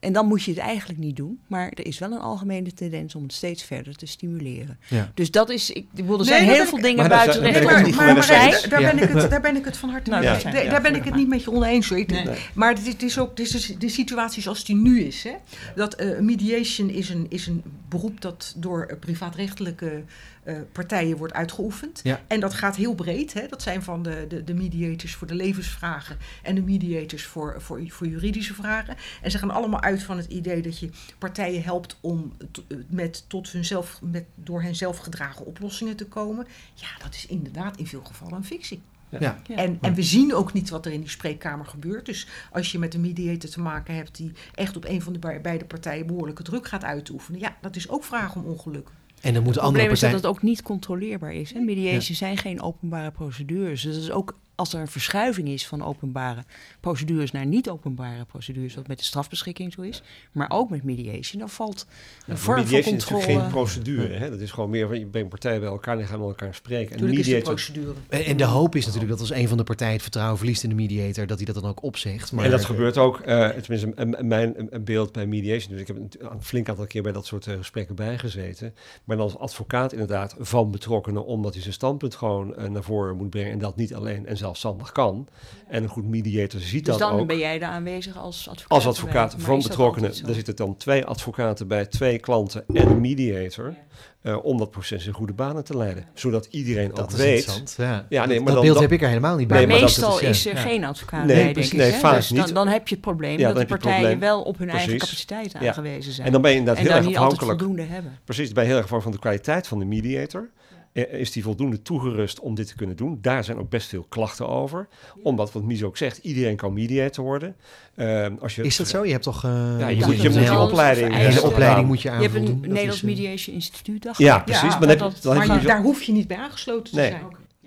En dan moet je het eigenlijk niet doen. Maar er is wel een algemene tendens om het steeds verder te stimuleren. Ja. Dus dat is. Ik, ik bedoel, er zijn heel veel ik- dingen buiten de ik maar, daar, ben ik het, daar ben ik het van harte Nou, mee Daar- ben ik het maar- niet met je oneens. Hoor. Nee. Maar het is, het is ook het is dus de situatie zoals die nu is. Hè? Dat eh, mediation is een, is een beroep dat door privaatrechtelijke eh, partijen wordt uitgeoefend. Ja. En dat gaat heel breed. Hè? Dat zijn van de, de, de mediators voor de levensvragen en de mediators voor, voor, voor juridische vragen. En ze gaan allemaal uit van het idee dat je partijen helpt om t- met, tot hunzelf, met door hen zelf gedragen oplossingen te komen. Ja, dat is inderdaad in veel gevallen een fictie. Ja. Ja. En, en we zien ook niet wat er in die spreekkamer gebeurt. Dus als je met een mediator te maken hebt die echt op een van de be- beide partijen behoorlijke druk gaat uitoefenen, ja, dat is ook vraag om ongeluk. En dan moeten Het andere probleem is dat partijen... het ook niet controleerbaar is. Hè? Mediation zijn geen openbare procedures. Dus dat is ook als er een verschuiving is van openbare procedures naar niet-openbare procedures, wat met de strafbeschikking zo is, maar ook met mediation, dan valt een Ja, vorm van mediation is natuurlijk controle. geen procedure. Hè? Dat is gewoon meer van je brengt partijen bij elkaar en die gaan met elkaar spreken. En is mediator, procedure. En de hoop is natuurlijk dat als een van de partijen het vertrouwen verliest in de mediator, dat hij dat dan ook opzegt. Maar en dat gebeurt ook, eh tenminste een, een- mijn een- beeld bij mediation. Dus ik heb een, flink aantal keer bij dat soort eh, gesprekken bijgezeten. Maar dan als advocaat inderdaad van betrokkenen, omdat hij zijn standpunt gewoon eh, naar voren moet brengen. En dat niet alleen en zelfstandig kan. En een goed mediator ziet Dus dat dan ook. ben jij daar aanwezig als advocaat. Als advocaat van betrokkenen, daar zitten dan twee advocaten bij, twee klanten en een mediator. eh, om dat proces in goede banen te leiden. Zodat iedereen ook dat is weet. interessant. Ja. Ja, nee, maar dat dan- beeld dan- heb ik er helemaal niet bij. Maar Nee, maar dat meestal is- er Ja. geen advocaat Nee, bij, denk precies. ik. Nee, hè? vaak dus dan, niet. dan heb je het probleem Ja, dat dan de partijen probleem. wel op hun eigen capaciteit Ja. aangewezen zijn. En dan ben je inderdaad en heel dan erg afhankelijk. voldoende hebben. Precies, bij heel erg afhankelijk van de kwaliteit van de mediator. Eh, Is die voldoende toegerust om dit te kunnen doen? Daar zijn ook best veel klachten over. Omdat, wat Mies ook zegt, iedereen kan mediator worden. Eh, als je, Is dat zo? Je hebt toch... eh, Ja, je Ja, moet, je moet eens opleiding hebben opleiding moet je aan Je hebt een Dat Nederlands is, eh, Mediation Instituut, dacht Ja, ik. precies. Ja, maar dan, dat- heb, dan Maar heb je je- daar hoef je niet bij aangesloten te Nee. zijn.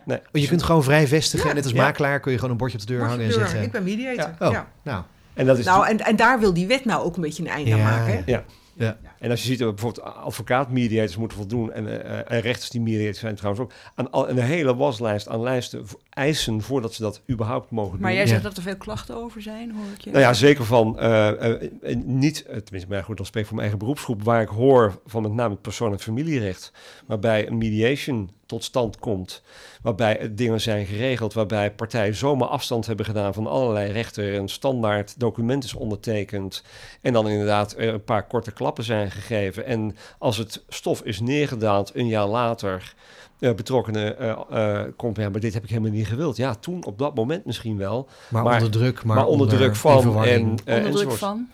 nee. Oh, je kunt gewoon vrij vestigen Ja. en net als Ja. makelaar kun je gewoon een bordje op de deur hangen en deur, zeggen... Ik ben mediator. Oh, Ja. nou. En, dat is Nou, en, en daar wil die wet nou ook een beetje een einde aan Ja. maken. Hè? Ja. Ja. En als je ziet dat bijvoorbeeld advocaat-mediators moeten voldoen, en, eh, en rechters die mediators zijn trouwens ook, aan al, een hele waslijst aan lijsten eisen voordat ze dat überhaupt mogen Maar doen. jij Ja. zegt dat er veel klachten over zijn, hoor ik je. Nou ja, zeker van eh, eh, eh, niet, eh, tenminste, maar goed, dan spreek ik voor mijn eigen beroepsgroep, waar ik hoor van met name het persoon- en familierecht, waarbij een mediation tot stand komt, waarbij dingen zijn geregeld, waarbij partijen zomaar afstand hebben gedaan van allerlei rechten, een standaard document is ondertekend en dan inderdaad er een paar korte klappen zijn gegeven. En als het stof is neergedaald een jaar later, eh betrokkenen eh eh komt, ja, maar dit heb ik helemaal niet gewild. Ja, toen op dat moment misschien wel, Maar, Maar- onder druk, maar, maar, onder druk van en, eh, Onder druk van.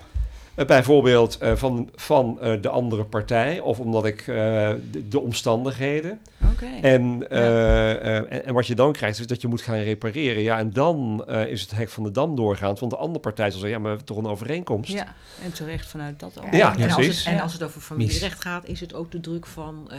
Eh, bijvoorbeeld eh, van, van eh, de andere partij of omdat ik eh, de, de omstandigheden. Oké. En, eh, eh, en, en wat je dan krijgt is dat je moet gaan repareren. Ja, en dan eh, is het hek van de dam doorgaand. Want de andere partij zal zeggen, ja, maar we hebben toch een overeenkomst. Ja, en terecht vanuit dat ook. Ja, en, als precies. het, en als het over familierecht gaat, is het ook de druk van.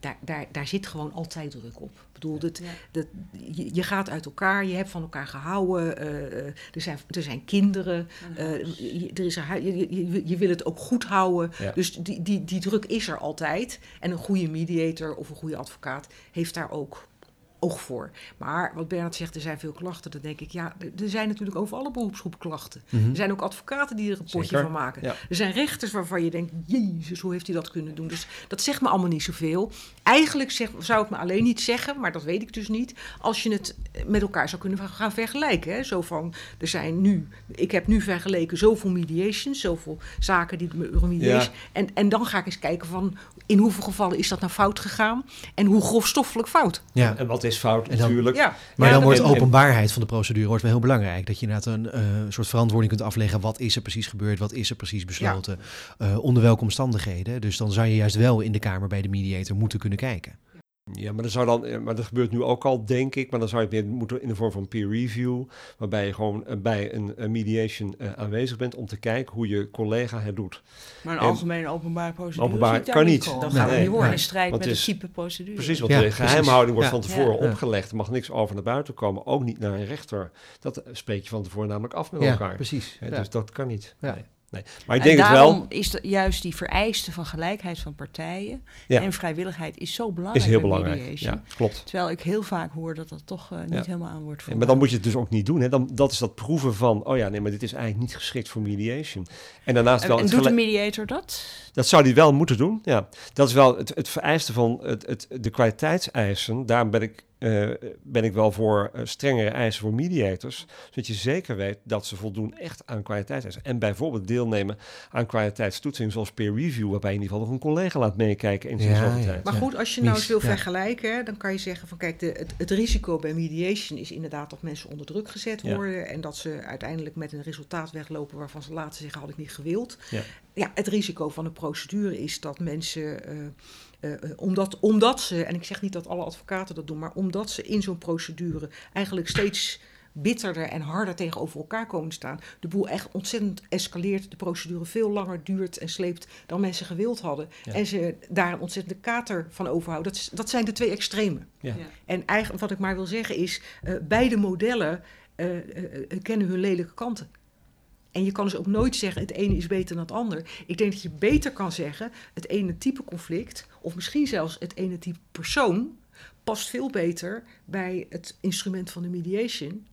Daar, daar, daar zit gewoon altijd druk op. Ik bedoel, dat, dat, je, je gaat uit elkaar, je hebt van elkaar gehouden, eh, eh, er, zijn, er zijn kinderen, eh, je, er is een, je, je, je wil het ook goed houden. Ja. Dus die, die, die druk is er altijd. En een goede mediator of een goede advocaat heeft daar ook oog voor. Maar wat Bernard zegt, er zijn veel klachten. Dan denk ik, ja, er- zijn natuurlijk over alle beroepsgroepen klachten. Mhm. Er zijn ook advocaten die er een potje Zeker, van maken. ja. Er zijn rechters waarvan je denkt, jezus, hoe heeft hij dat kunnen doen? Dus dat zegt me allemaal niet zoveel. Eigenlijk zeg, zou het me alleen niet zeggen, maar dat weet ik dus niet. Als je het met elkaar zou kunnen gaan vergelijken. Hè? Zo van, er zijn nu, ik heb nu vergeleken zoveel mediations, zoveel zaken die door mediation. En, en dan ga ik eens kijken van, in hoeveel gevallen is dat nou fout gegaan? En hoe grofstoffelijk fout? Ja. En wat is fout En dan- natuurlijk. Ja, Maar Ja, dan wordt en- en- openbaarheid van de procedure wordt wel heel belangrijk. Dat je inderdaad een eh, soort verantwoording kunt afleggen. Wat is er precies gebeurd? Wat is er precies besloten? Eh, onder welke omstandigheden? Dus dan zou je juist wel in de Kamer bij de mediator moeten kunnen kijken. Ja, maar dat, zou dan, eh, maar dat gebeurt nu ook al, denk ik. Maar dan zou je het meer moeten in de vorm van peer review. Waarbij je gewoon eh, bij een, een mediation eh, aanwezig bent om te kijken hoe je collega het doet. Maar een En- algemene openbare procedure Openbaar kan niet Dat gaat gaat niet worden nee. in strijd met het is- type procedure. Precies, want Ja, de precies. geheimhouding wordt Ja. van tevoren Ja. opgelegd. Er mag niks over naar buiten komen. Ook niet naar een rechter. Dat spreek je van tevoren namelijk af met Ja, elkaar. precies. Dus dat kan niet. Ja. Nee. Nee. Maar ik en denk het daarom wel. is de, juist die vereiste van gelijkheid van partijen Ja. en vrijwilligheid is zo belangrijk Is heel belangrijk. Ja, klopt. Terwijl ik heel vaak hoor dat dat toch eh, niet Ja. helemaal aan wordt Ja, maar dan moet je het dus ook niet doen. Hè. Dan, dat is dat proeven van, oh ja, nee, maar dit is eigenlijk niet geschikt voor mediation. En daarnaast En, wel, en doet de mediator dat? dat zou die wel moeten doen, ja. Dat is wel het, het vereiste van het, het, de kwaliteitseisen. Daarom ben ik eh, ben ik wel voor uh, strengere eisen voor mediators, zodat je zeker weet dat ze voldoen echt aan kwaliteitseisen. En bijvoorbeeld deelnemen aan kwaliteitstoetsing zoals peer review, waarbij je in ieder geval nog een collega laat meekijken in zijn ja, ja. tijd. Maar goed, als je nou eens wil vergelijken, dan kan je zeggen van kijk, de, het, het, risico bij mediation is inderdaad dat mensen onder druk gezet worden en dat ze uiteindelijk met een resultaat weglopen waarvan ze later zeggen had ik niet gewild. Ja, het risico van een procedure is dat mensen... Uh, uh, omdat, omdat ze, en ik zeg niet dat alle advocaten dat doen, maar omdat ze in zo'n procedure eigenlijk steeds bitterder en harder tegenover elkaar komen staan, de boel echt ontzettend escaleert, de procedure veel langer duurt en sleept dan mensen gewild hadden. En ze daar een ontzettende kater van overhouden. Dat, dat zijn de twee extremen. Ja. En eigenlijk wat ik maar wil zeggen is, uh, beide modellen uh, kennen hun lelijke kanten. En je kan dus ook nooit zeggen het ene is beter dan het ander. Ik denk dat je beter kan zeggen het ene type conflict, of misschien zelfs het ene type persoon, past veel beter bij het instrument van de mediation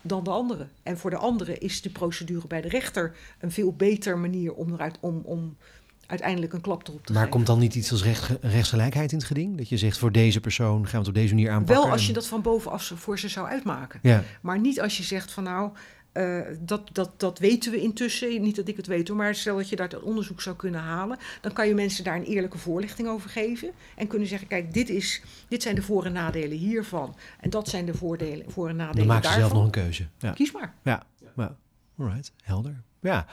dan de andere. En voor de andere is de procedure bij de rechter een veel beter manier om, eruit, om, om uiteindelijk een klap erop te maar komt dan niet iets als recht, rechtsgelijkheid in het geding? Dat je zegt voor deze persoon gaan we het op deze manier aanpakken? Wel als je dat van bovenaf voor ze zou uitmaken. Ja. Maar niet als je zegt van nou, uh, dat, dat, dat weten we intussen. Niet dat ik het weet hoor, maar stel dat je daar het onderzoek zou kunnen halen. Dan kan je mensen daar een eerlijke voorlichting over geven. En kunnen zeggen: kijk, dit, is, dit zijn de voor- en nadelen hiervan. En dat zijn de voordelen, voor- en nadelen. Dan maak je zelf nog een keuze. Ja. Kies maar. Ja, ja. alright, helder. Ja.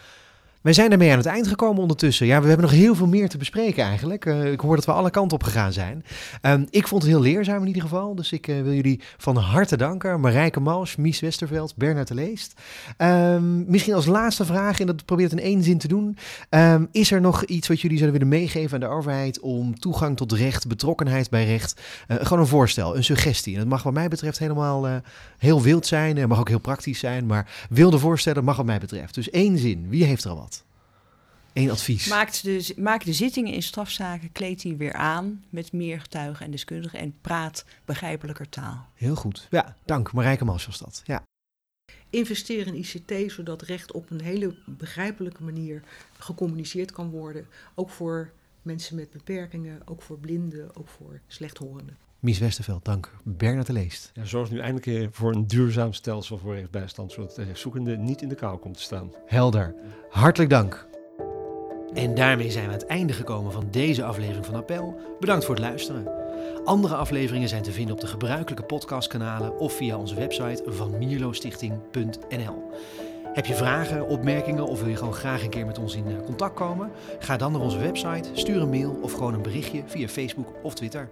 Wij zijn ermee aan het eind gekomen ondertussen. Ja, we hebben nog heel veel meer te bespreken eigenlijk. Uh, ik hoor dat we alle kanten op gegaan zijn. Um, ik vond het heel leerzaam in ieder geval. Dus ik uh, wil jullie van harte danken. Marijke Mals, Mies Westerveld, Bernard de Leest. Um, misschien als laatste vraag, en dat probeer het in één zin te doen. Um, is er nog iets wat jullie zouden willen meegeven aan de overheid om toegang tot recht, betrokkenheid bij recht? Uh, gewoon een voorstel, een suggestie. En dat mag wat mij betreft helemaal heel wild zijn. Het mag ook heel praktisch zijn. Maar wilde voorstellen mag wat mij betreft. Dus één zin. Wie heeft er al wat? Eén advies. Maakt de, maak de zittingen in strafzaken, kleed die weer aan met meer getuigen en deskundigen en praat begrijpelijker taal. Heel goed. Ja, dank. Marijke Mals was dat. Ja. Investeer in ICT zodat recht op een hele begrijpelijke manier gecommuniceerd kan worden. Ook voor mensen met beperkingen, ook voor blinden, ook voor slechthorenden. Mies Westerveld, dank. Bernard de Leest. Ja, zorg nu eindelijk voor een duurzaam stelsel voor rechtsbijstand, zodat de zoekende niet in de kou komt te staan. Helder. Hartelijk dank. En daarmee zijn we aan het einde gekomen van deze aflevering van Appel. Bedankt voor het luisteren. Andere afleveringen zijn te vinden op de gebruikelijke podcastkanalen of via onze website van mierlostichting.nl. Heb je vragen, opmerkingen of wil je gewoon graag een keer met ons in contact komen? Ga dan naar onze website, stuur een mail of gewoon een berichtje via Facebook of Twitter.